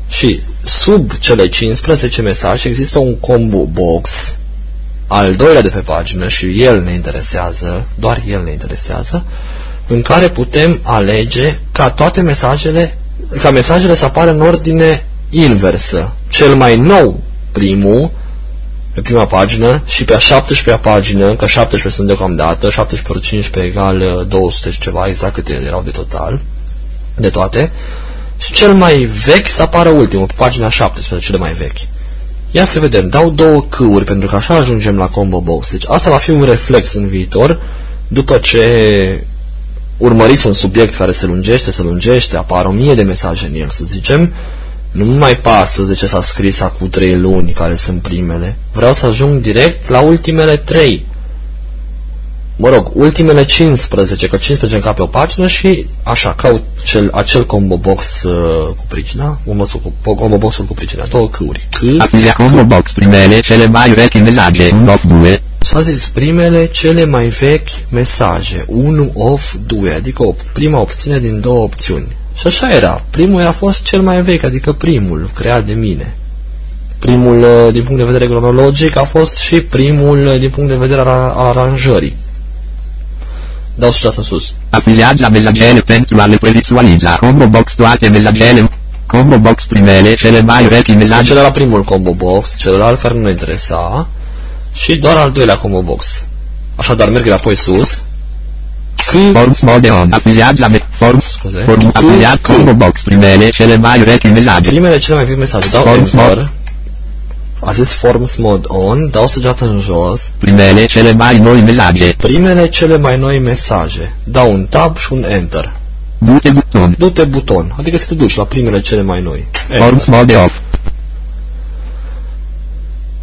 Și sub cele 15 mesaje există un combo box, al doilea de pe pagină și el ne interesează, doar el ne interesează, în care putem alege ca toate mesajele, ca mesajele să apară în ordine inversă. Cel mai nou primul, pe prima pagină și pe a 17-a pagină, că 17 sunt deocamdată, 17 ori 15 egal uh, 200 și ceva, exact câte erau de total, de toate, și cel mai vechi să apară ultimul, pe pagina 17, cele mai vechi. Ia să vedem, dau două câuri, pentru că așa ajungem la combo box. Deci asta va fi un reflex în viitor, după ce urmăriți un subiect care se lungește, se lungește, apar o mie de mesaje în el, să zicem, nu mai pasă de ce s-a scris acum trei luni, care sunt primele. Vreau să ajung direct la ultimele trei. Mă rog, ultimele 15, că 15 încape o pagină și așa, caut cel, acel combo box uh, cu pricina, combo, cu, combo boxul cu pricina, două câuri. C, Apizia combo box primele cele mai vechi mesaje. 1 of 2. și a zis primele cele mai vechi mesaje, 1 of 2, adică o, prima opțiune din două opțiuni. Și așa era, primul a fost cel mai vechi, adică primul, creat de mine. Primul, uh, din punct de vedere cronologic, a fost și primul uh, din punct de vedere al, al aranjării. Dau sus în sus. Apizează mesajele pentru a le previzualiza. Combo box toate mesajele. Combo box primele cele mai vechi mesaje. Acela era primul combo box, celălalt care nu ne interesa și doar al doilea combo box. Așadar, merg înapoi sus. C, Forms mode on. Apizează me forms. Scuze. Form. Cu- Apizează cu- combo box primele cele mai vechi mesaje. primele cele mai vechi mesaje, dau Forms enter. mode. A zis forms mode on, dau săgeată în jos. Primele cele mai noi mesaje. Primele cele mai noi mesaje. Dau un tab și un enter. Du-te buton. Du-te buton, adică să te duci la primele cele mai noi. Forms mode off.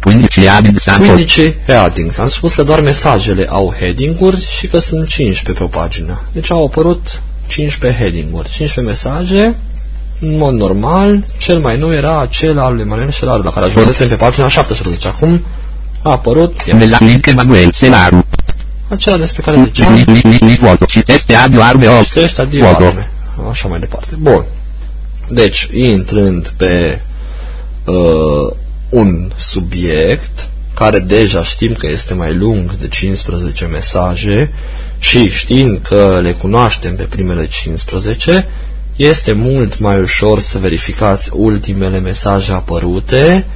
15 adding sample. 15 headings. Am spus că doar mesajele au heading-uri și că sunt 15 pe o pagină. Deci au apărut 15 heading-uri, 15 mesaje. În mod normal, cel mai nou era acela al lui Emanuel Șelaru, la care ajunsesem pe pagina 17. Acum a apărut ia, Mesaj link Emanuel Selaru. acela despre care Li ziceam. li li li foto. Citește audio arme off. Citește adio Foto. arme. Așa mai departe. Bun. Deci, intrând pe uh, un subiect care deja știm că este mai lung de 15 mesaje și știind că le cunoaștem pe primele 15, este mult mai ușor să verificați ultimele mesaje apărute,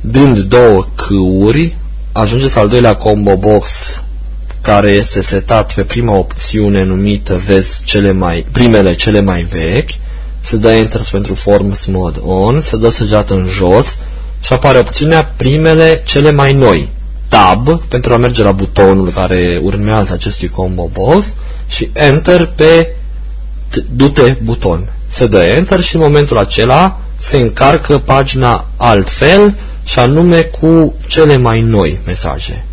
dând două câuri, ajungeți al doilea combo box care este setat pe prima opțiune numită vezi cele mai, primele cele mai vechi, se dă Enter pentru Forms Mode On, se dă săgeată în jos și apare opțiunea primele cele mai noi. Tab pentru a merge la butonul care urmează acestui combo box și Enter pe du-te buton. Se dă Enter și în momentul acela se încarcă pagina altfel și anume cu cele mai noi mesaje.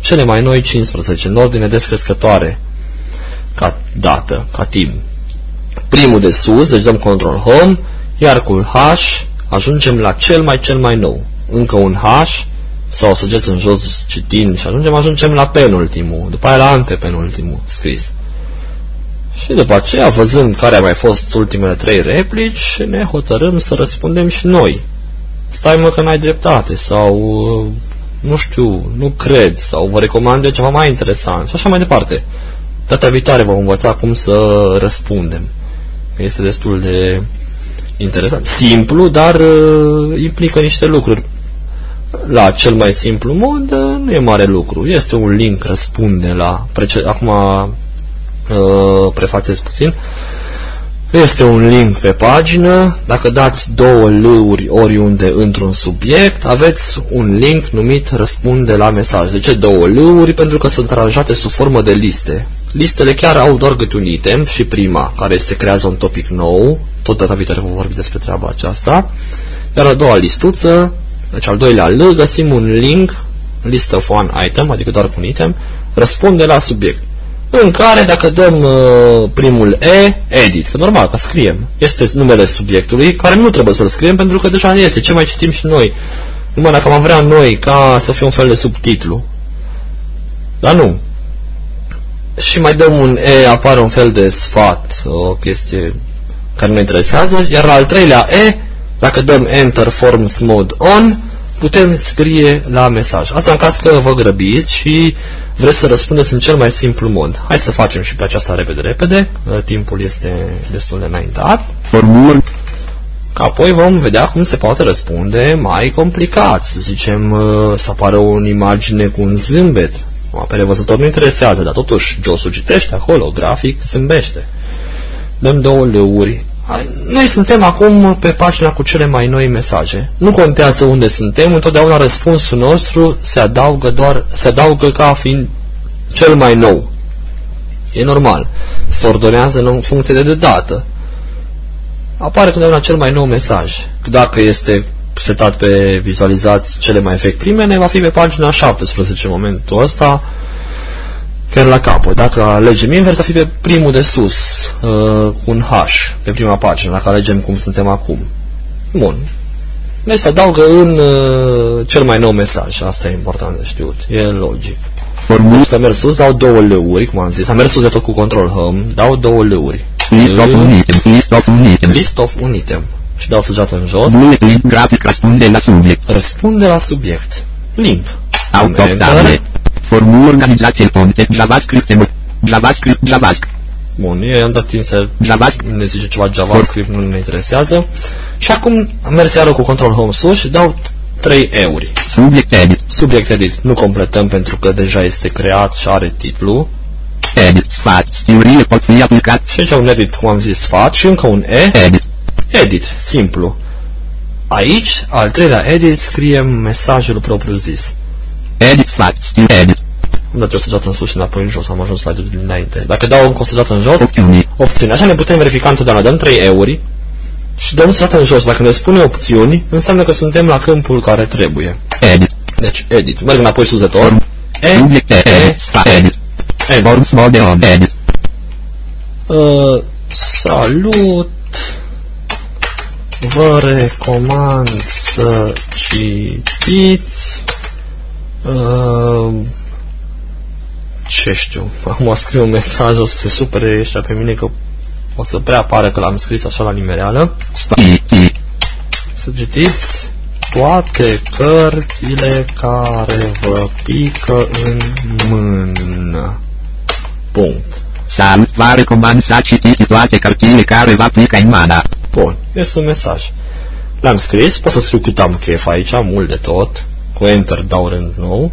Cele mai noi 15, în ordine descrescătoare ca dată, ca timp. Primul de sus, deci dăm Control Home, iar cu H ajungem la cel mai cel mai nou. Încă un H sau săgeți în jos citind și ajungem, ajungem la penultimul, după aia la antepenultimul scris. Și după aceea, văzând care a mai fost ultimele trei replici, ne hotărâm să răspundem și noi. Stai mă că n-ai dreptate sau nu știu, nu cred sau vă recomand eu ceva mai interesant și așa mai departe. Data viitoare vom învăța cum să răspundem. Este destul de interesant. Simplu, dar uh, implică niște lucruri. La cel mai simplu mod uh, nu e mare lucru. Este un link, răspunde la... Acum uh, prefațez puțin. Este un link pe pagină. Dacă dați două lăuri oriunde într-un subiect, aveți un link numit răspunde la mesaj. De ce două lăuri? Pentru că sunt aranjate sub formă de liste. Listele chiar au doar câte un item și prima, care se creează un topic nou, tot data viitoare vom vorbi despre treaba aceasta, iar a doua listuță, deci al doilea L, găsim un link, list of one item, adică doar cu un item, răspunde la subiect în care dacă dăm uh, primul E, edit, că normal, că scriem, este numele subiectului, care nu trebuie să-l scriem pentru că deja este, ce mai citim și noi. Numai dacă am vrea noi ca să fie un fel de subtitlu. Dar nu. Și mai dăm un E, apare un fel de sfat, o chestie care ne interesează, iar la al treilea E, dacă dăm Enter Forms Mode On, putem scrie la mesaj. Asta în caz că vă grăbiți și vreți să răspundeți în cel mai simplu mod. Hai să facem și pe aceasta repede, repede. Timpul este destul de înaintat. Formul. Că apoi vom vedea cum se poate răspunde mai complicat. Să zicem, uh, să apară o imagine cu un zâmbet. Pe revăzător nu interesează, dar totuși Josul citește acolo, grafic, zâmbește. Dăm două leuri noi suntem acum pe pagina cu cele mai noi mesaje. Nu contează unde suntem, întotdeauna răspunsul nostru se adaugă doar se adaugă ca fiind cel mai nou. E normal. Se ordonează în funcție de dată. Apare întotdeauna cel mai nou mesaj. Dacă este setat pe vizualizați cele mai efect primene, va fi pe pagina 17 în momentul ăsta chiar la capăt. Dacă alegem invers, va fi pe primul de sus, uh, cu un H, pe prima pagină, dacă alegem cum suntem acum. Bun. Deci se adaugă în uh, cel mai nou mesaj. Asta e important de știut. E logic. Formul. Am mers sus, dau două lăuri, cum am zis. Am mers sus de tot cu control home, dau două lăuri. List of un item. List of un item. List of un item. Și dau săgeată în jos. Bullet grafic răspunde la subiect. Răspunde la subiect. Link. Auto Formul organizație ponte JavaScript JavaScript JavaScript. Bun, eu am dat insert. JavaScript. Ne zice ceva JavaScript, nu ne interesează. Și acum am mers iară cu Control Home sus și dau 3 euro. Subiect edit. Subiect edit. Nu completăm pentru că deja este creat și are titlu. Edit, sfat, stiurile pot fi aplicat. Și aici un edit, cum am zis, sfat și încă un E. Edit. Edit, simplu. Aici, al treilea edit, scriem mesajul propriu zis. Edit, sfat, stil, edit. Nu trebuie să dat în sus și înapoi în jos, am ajuns slide-ul dinainte. Dacă dau încă o săgeată în jos, opțiuni. opțiuni. Așa ne putem verifica întotdeauna. Dăm 3 euro și dăm săgeată în jos. Dacă ne spune opțiuni, înseamnă că suntem la câmpul care trebuie. Edit. Deci, edit. Merg înapoi sus de tot. E, edit, edit. Forms mode on, edit. Uh, salut! Vă recomand să citiți uh, ce știu, *laughs* acum scriu un mesaj, o să se supere ăștia pe mine că o să prea apară că l-am scris așa la nimereală. Să citiți toate cărțile care vă pică în mână. Punct. Salut, vă recomand să citiți toate cărțile care vă pică în mână. Bun, este un mesaj. L-am scris, pot să scriu cât am chef aici, mult de tot. Cu Enter dau rând nou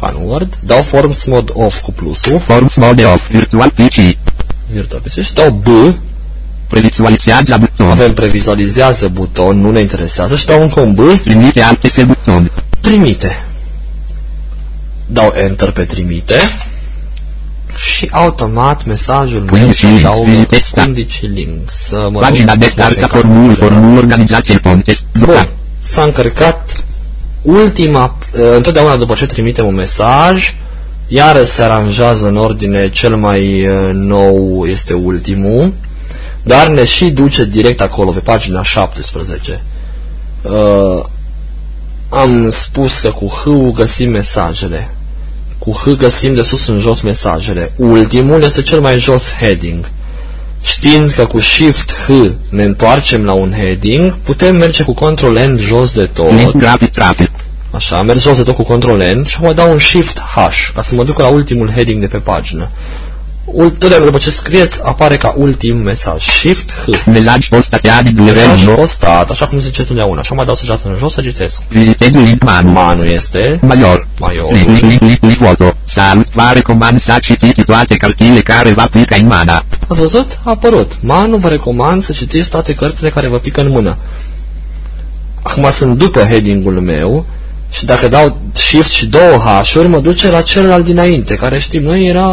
ca în Word, dau Forms Mode Off cu plusul, Forms mode off. Virtual PC. Virtual PC, și dau B, Previzualizează buton. avem previzualizează buton, nu ne interesează, și dau încă un B, Trimite alte buton. trimite. Dau Enter pe trimite și automat mesajul meu Quindi se links, adaugă visitezi sta- indici link să mă Pagina rog, de să start se formul. încărce. Formul organizat el ponte. Bun, s-a încărcat ultima, uh, întotdeauna după ce trimitem un mesaj, iară se aranjează în ordine, cel mai uh, nou este ultimul, dar ne și duce direct acolo, pe pagina 17. Uh, am spus că cu H găsim mesajele. Cu H găsim de sus în jos mesajele. Ultimul este cel mai jos heading. Știind că cu Shift H ne întoarcem la un heading, putem merge cu Ctrl N jos de tot. Link graphic traffic. Așa, merg jos de tot cu Ctrl N și mă dau un Shift H ca să mă duc la ultimul heading de pe pagină. Ul- Totdeauna după ce scrieți, apare ca ultim mesaj. Shift H. Mesaj postatea din Mesaj nivel postat, așa cum ziceți întotdeauna. Așa mai dau săgeată în jos să citesc. Vizitezi link manu. Manu este. Major. Major. Link, link, link, link, link, foto. Salut, vă recomand să citiți toate cărțile care vă pică în mână. Ați văzut? A apărut. Manu vă recomand să citiți toate cărțile care vă pică în mână. Acum sunt după heading-ul meu și dacă dau shift și două H-uri, mă duce la celălalt dinainte, care știm noi era,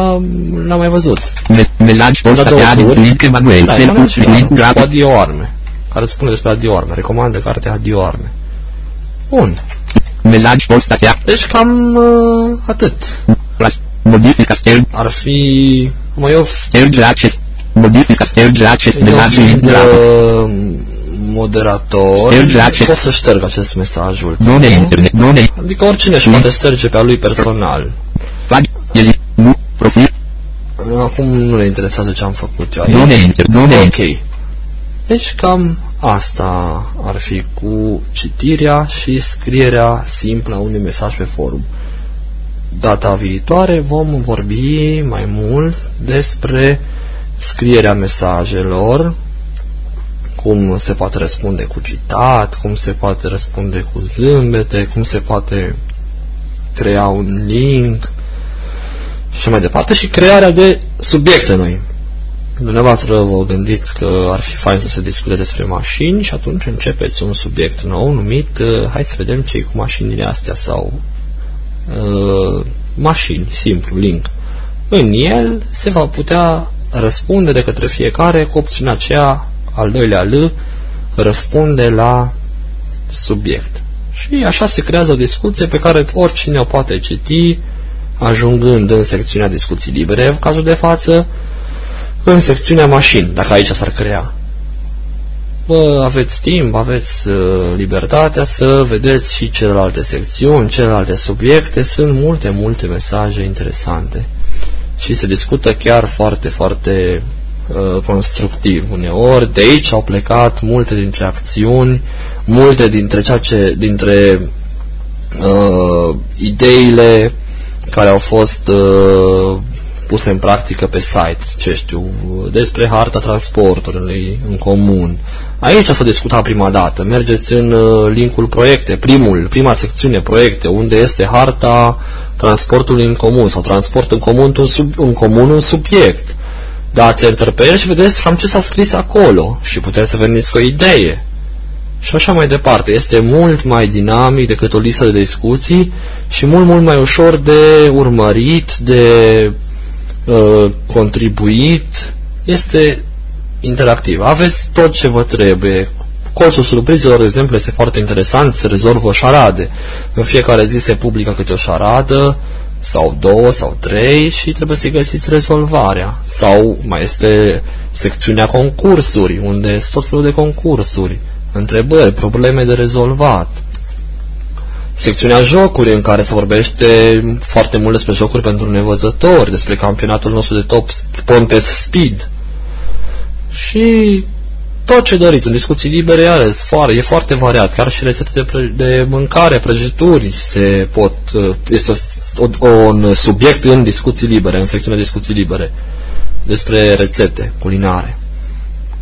l-am mai văzut. Me- Mesaj Da, două postatea din ori. link Emanuel. Da, Self Emanuel și link Ioan, cu graphic. Adio Arme, care spune despre Adio Arme. Recomandă cartea Adio Arme. Bun. Mesaj postatea. Deci cam uh, atât. Plus. Modifica sterg. Ar fi... Mă, eu, Sterg acest. Modifica sterg acest eu mesaj link fiind graphic. uh, moderator, Ștergi acest- pot să șterg acest mesaj ultim. Zone internet. Zone. Adică oricine își poate șterge pe a lui personal. Pag. Ezi. Nu. Profil. Acum nu le interesează ce am făcut eu Zone aici. inter. Zone inter. Ok. Deci cam asta ar fi cu citirea și scrierea simplă a unui mesaj pe forum. Data viitoare vom vorbi mai mult despre scrierea mesajelor, cum se poate răspunde cu citat, cum se poate răspunde cu zâmbete, cum se poate crea un link și așa mai departe și crearea de subiecte noi. Dumneavoastră vă gândiți că ar fi fain să se discute despre mașini și atunci începeți un subiect nou numit uh, Hai să vedem ce cu mașinile astea sau uh, mașini, simplu, link. În el se va putea răspunde de către fiecare cu opțiunea aceea, al doilea L, răspunde la subiect. Și așa se creează o discuție pe care oricine o poate citi, ajungând în secțiunea discuții libere, în cazul de față, în secțiunea mașini, dacă aici s-ar crea. Bă, aveți timp, aveți uh, libertatea să vedeți și celelalte secțiuni, celelalte subiecte, sunt multe, multe mesaje interesante și se discută chiar foarte, foarte uh, constructiv uneori. De aici au plecat multe dintre acțiuni, multe dintre ceea ce, dintre uh, ideile care au fost uh, puse în practică pe site, ce știu, despre harta transportului în comun. Aici s-a discutat prima dată. Mergeți în uh, linkul proiecte, primul, prima secțiune proiecte, unde este harta transportului în comun sau transport în comun un, sub, în comun un subiect. Dați enter pe el și vedeți cam ce s-a scris acolo și puteți să veniți cu o idee și așa mai departe. Este mult mai dinamic decât o listă de discuții și mult, mult mai ușor de urmărit, de uh, contribuit. Este interactiv. Aveți tot ce vă trebuie. Colțul surprizelor, de exemplu, este foarte interesant, se rezolvă șarade. În fiecare zi se publică câte o șaradă, sau două, sau trei și trebuie să găsiți rezolvarea. Sau mai este secțiunea concursuri, unde sunt tot felul de concursuri, întrebări, probleme de rezolvat. Secțiunea jocuri, în care se vorbește foarte mult despre jocuri pentru nevăzători, despre campionatul nostru de top Pontes Speed. Și tot ce doriți, în discuții libere, are, foarte, e foarte variat, chiar și rețete de, pre, de mâncare, prăjituri se pot, este o, o, un subiect în discuții libere, în secțiunea discuții libere, despre rețete culinare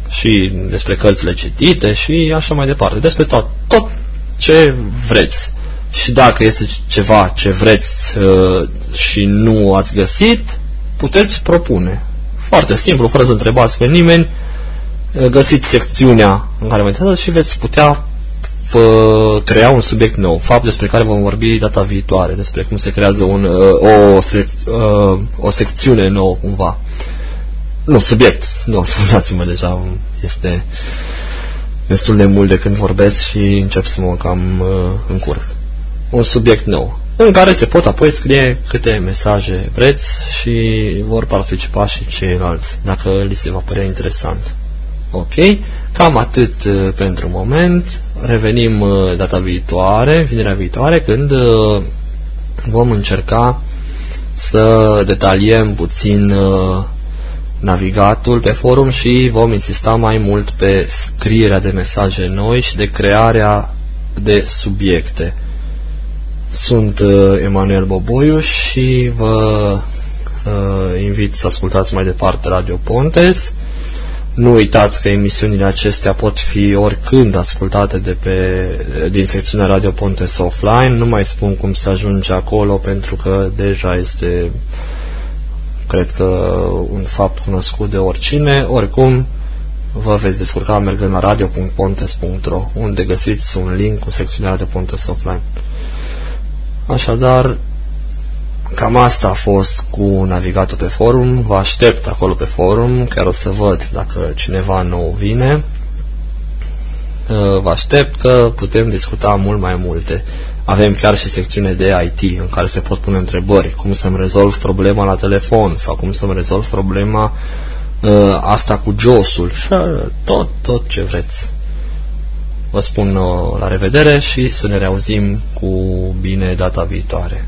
și despre cărțile citite și așa mai departe, despre tot, tot ce vreți. și dacă este ceva ce vreți uh, și nu ați găsit, puteți propune. Foarte simplu, fără să întrebați pe nimeni, uh, găsiți secțiunea în care vă interesează și veți putea uh, crea un subiect nou, fapt despre care vom vorbi data viitoare, despre cum se creează un, uh, o, sec- uh, o secțiune nouă cumva. Nu, subiect, nu, *laughs* scuzați-mă deja, este destul de mult de când vorbesc și încep să mă cam uh, încurc. Un subiect nou, în care se pot apoi scrie câte mesaje vreți și vor participa și ceilalți, dacă li se va părea interesant. Ok, cam atât uh, pentru moment. Revenim uh, data viitoare, vinerea viitoare, când uh, vom încerca să detaliem puțin uh, navigatul pe forum și vom insista mai mult pe scrierea de mesaje noi și de crearea de subiecte. Sunt uh, Emanuel Boboiu și vă uh, invit să ascultați mai departe Radio Pontes. Nu uitați că emisiunile acestea pot fi oricând ascultate de pe, din secțiunea Radio Pontes Offline. Nu mai spun cum să ajunge acolo pentru că deja este cred că un fapt cunoscut de oricine. Oricum, vă veți descurca mergând la radio.pontes.ro unde găsiți un link cu secțiunea Radio Pontes Offline. Așadar, cam asta a fost cu navigatul pe forum. Vă aștept acolo pe forum, chiar o să văd dacă cineva nou vine. Vă aștept că putem discuta mult mai multe. Avem chiar și secțiune de IT în care se pot pune întrebări, cum să-mi rezolv problema la telefon sau cum să-mi rezolv problema uh, asta cu josul și tot, tot ce vreți. Vă spun uh, la revedere și să ne reauzim cu bine data viitoare.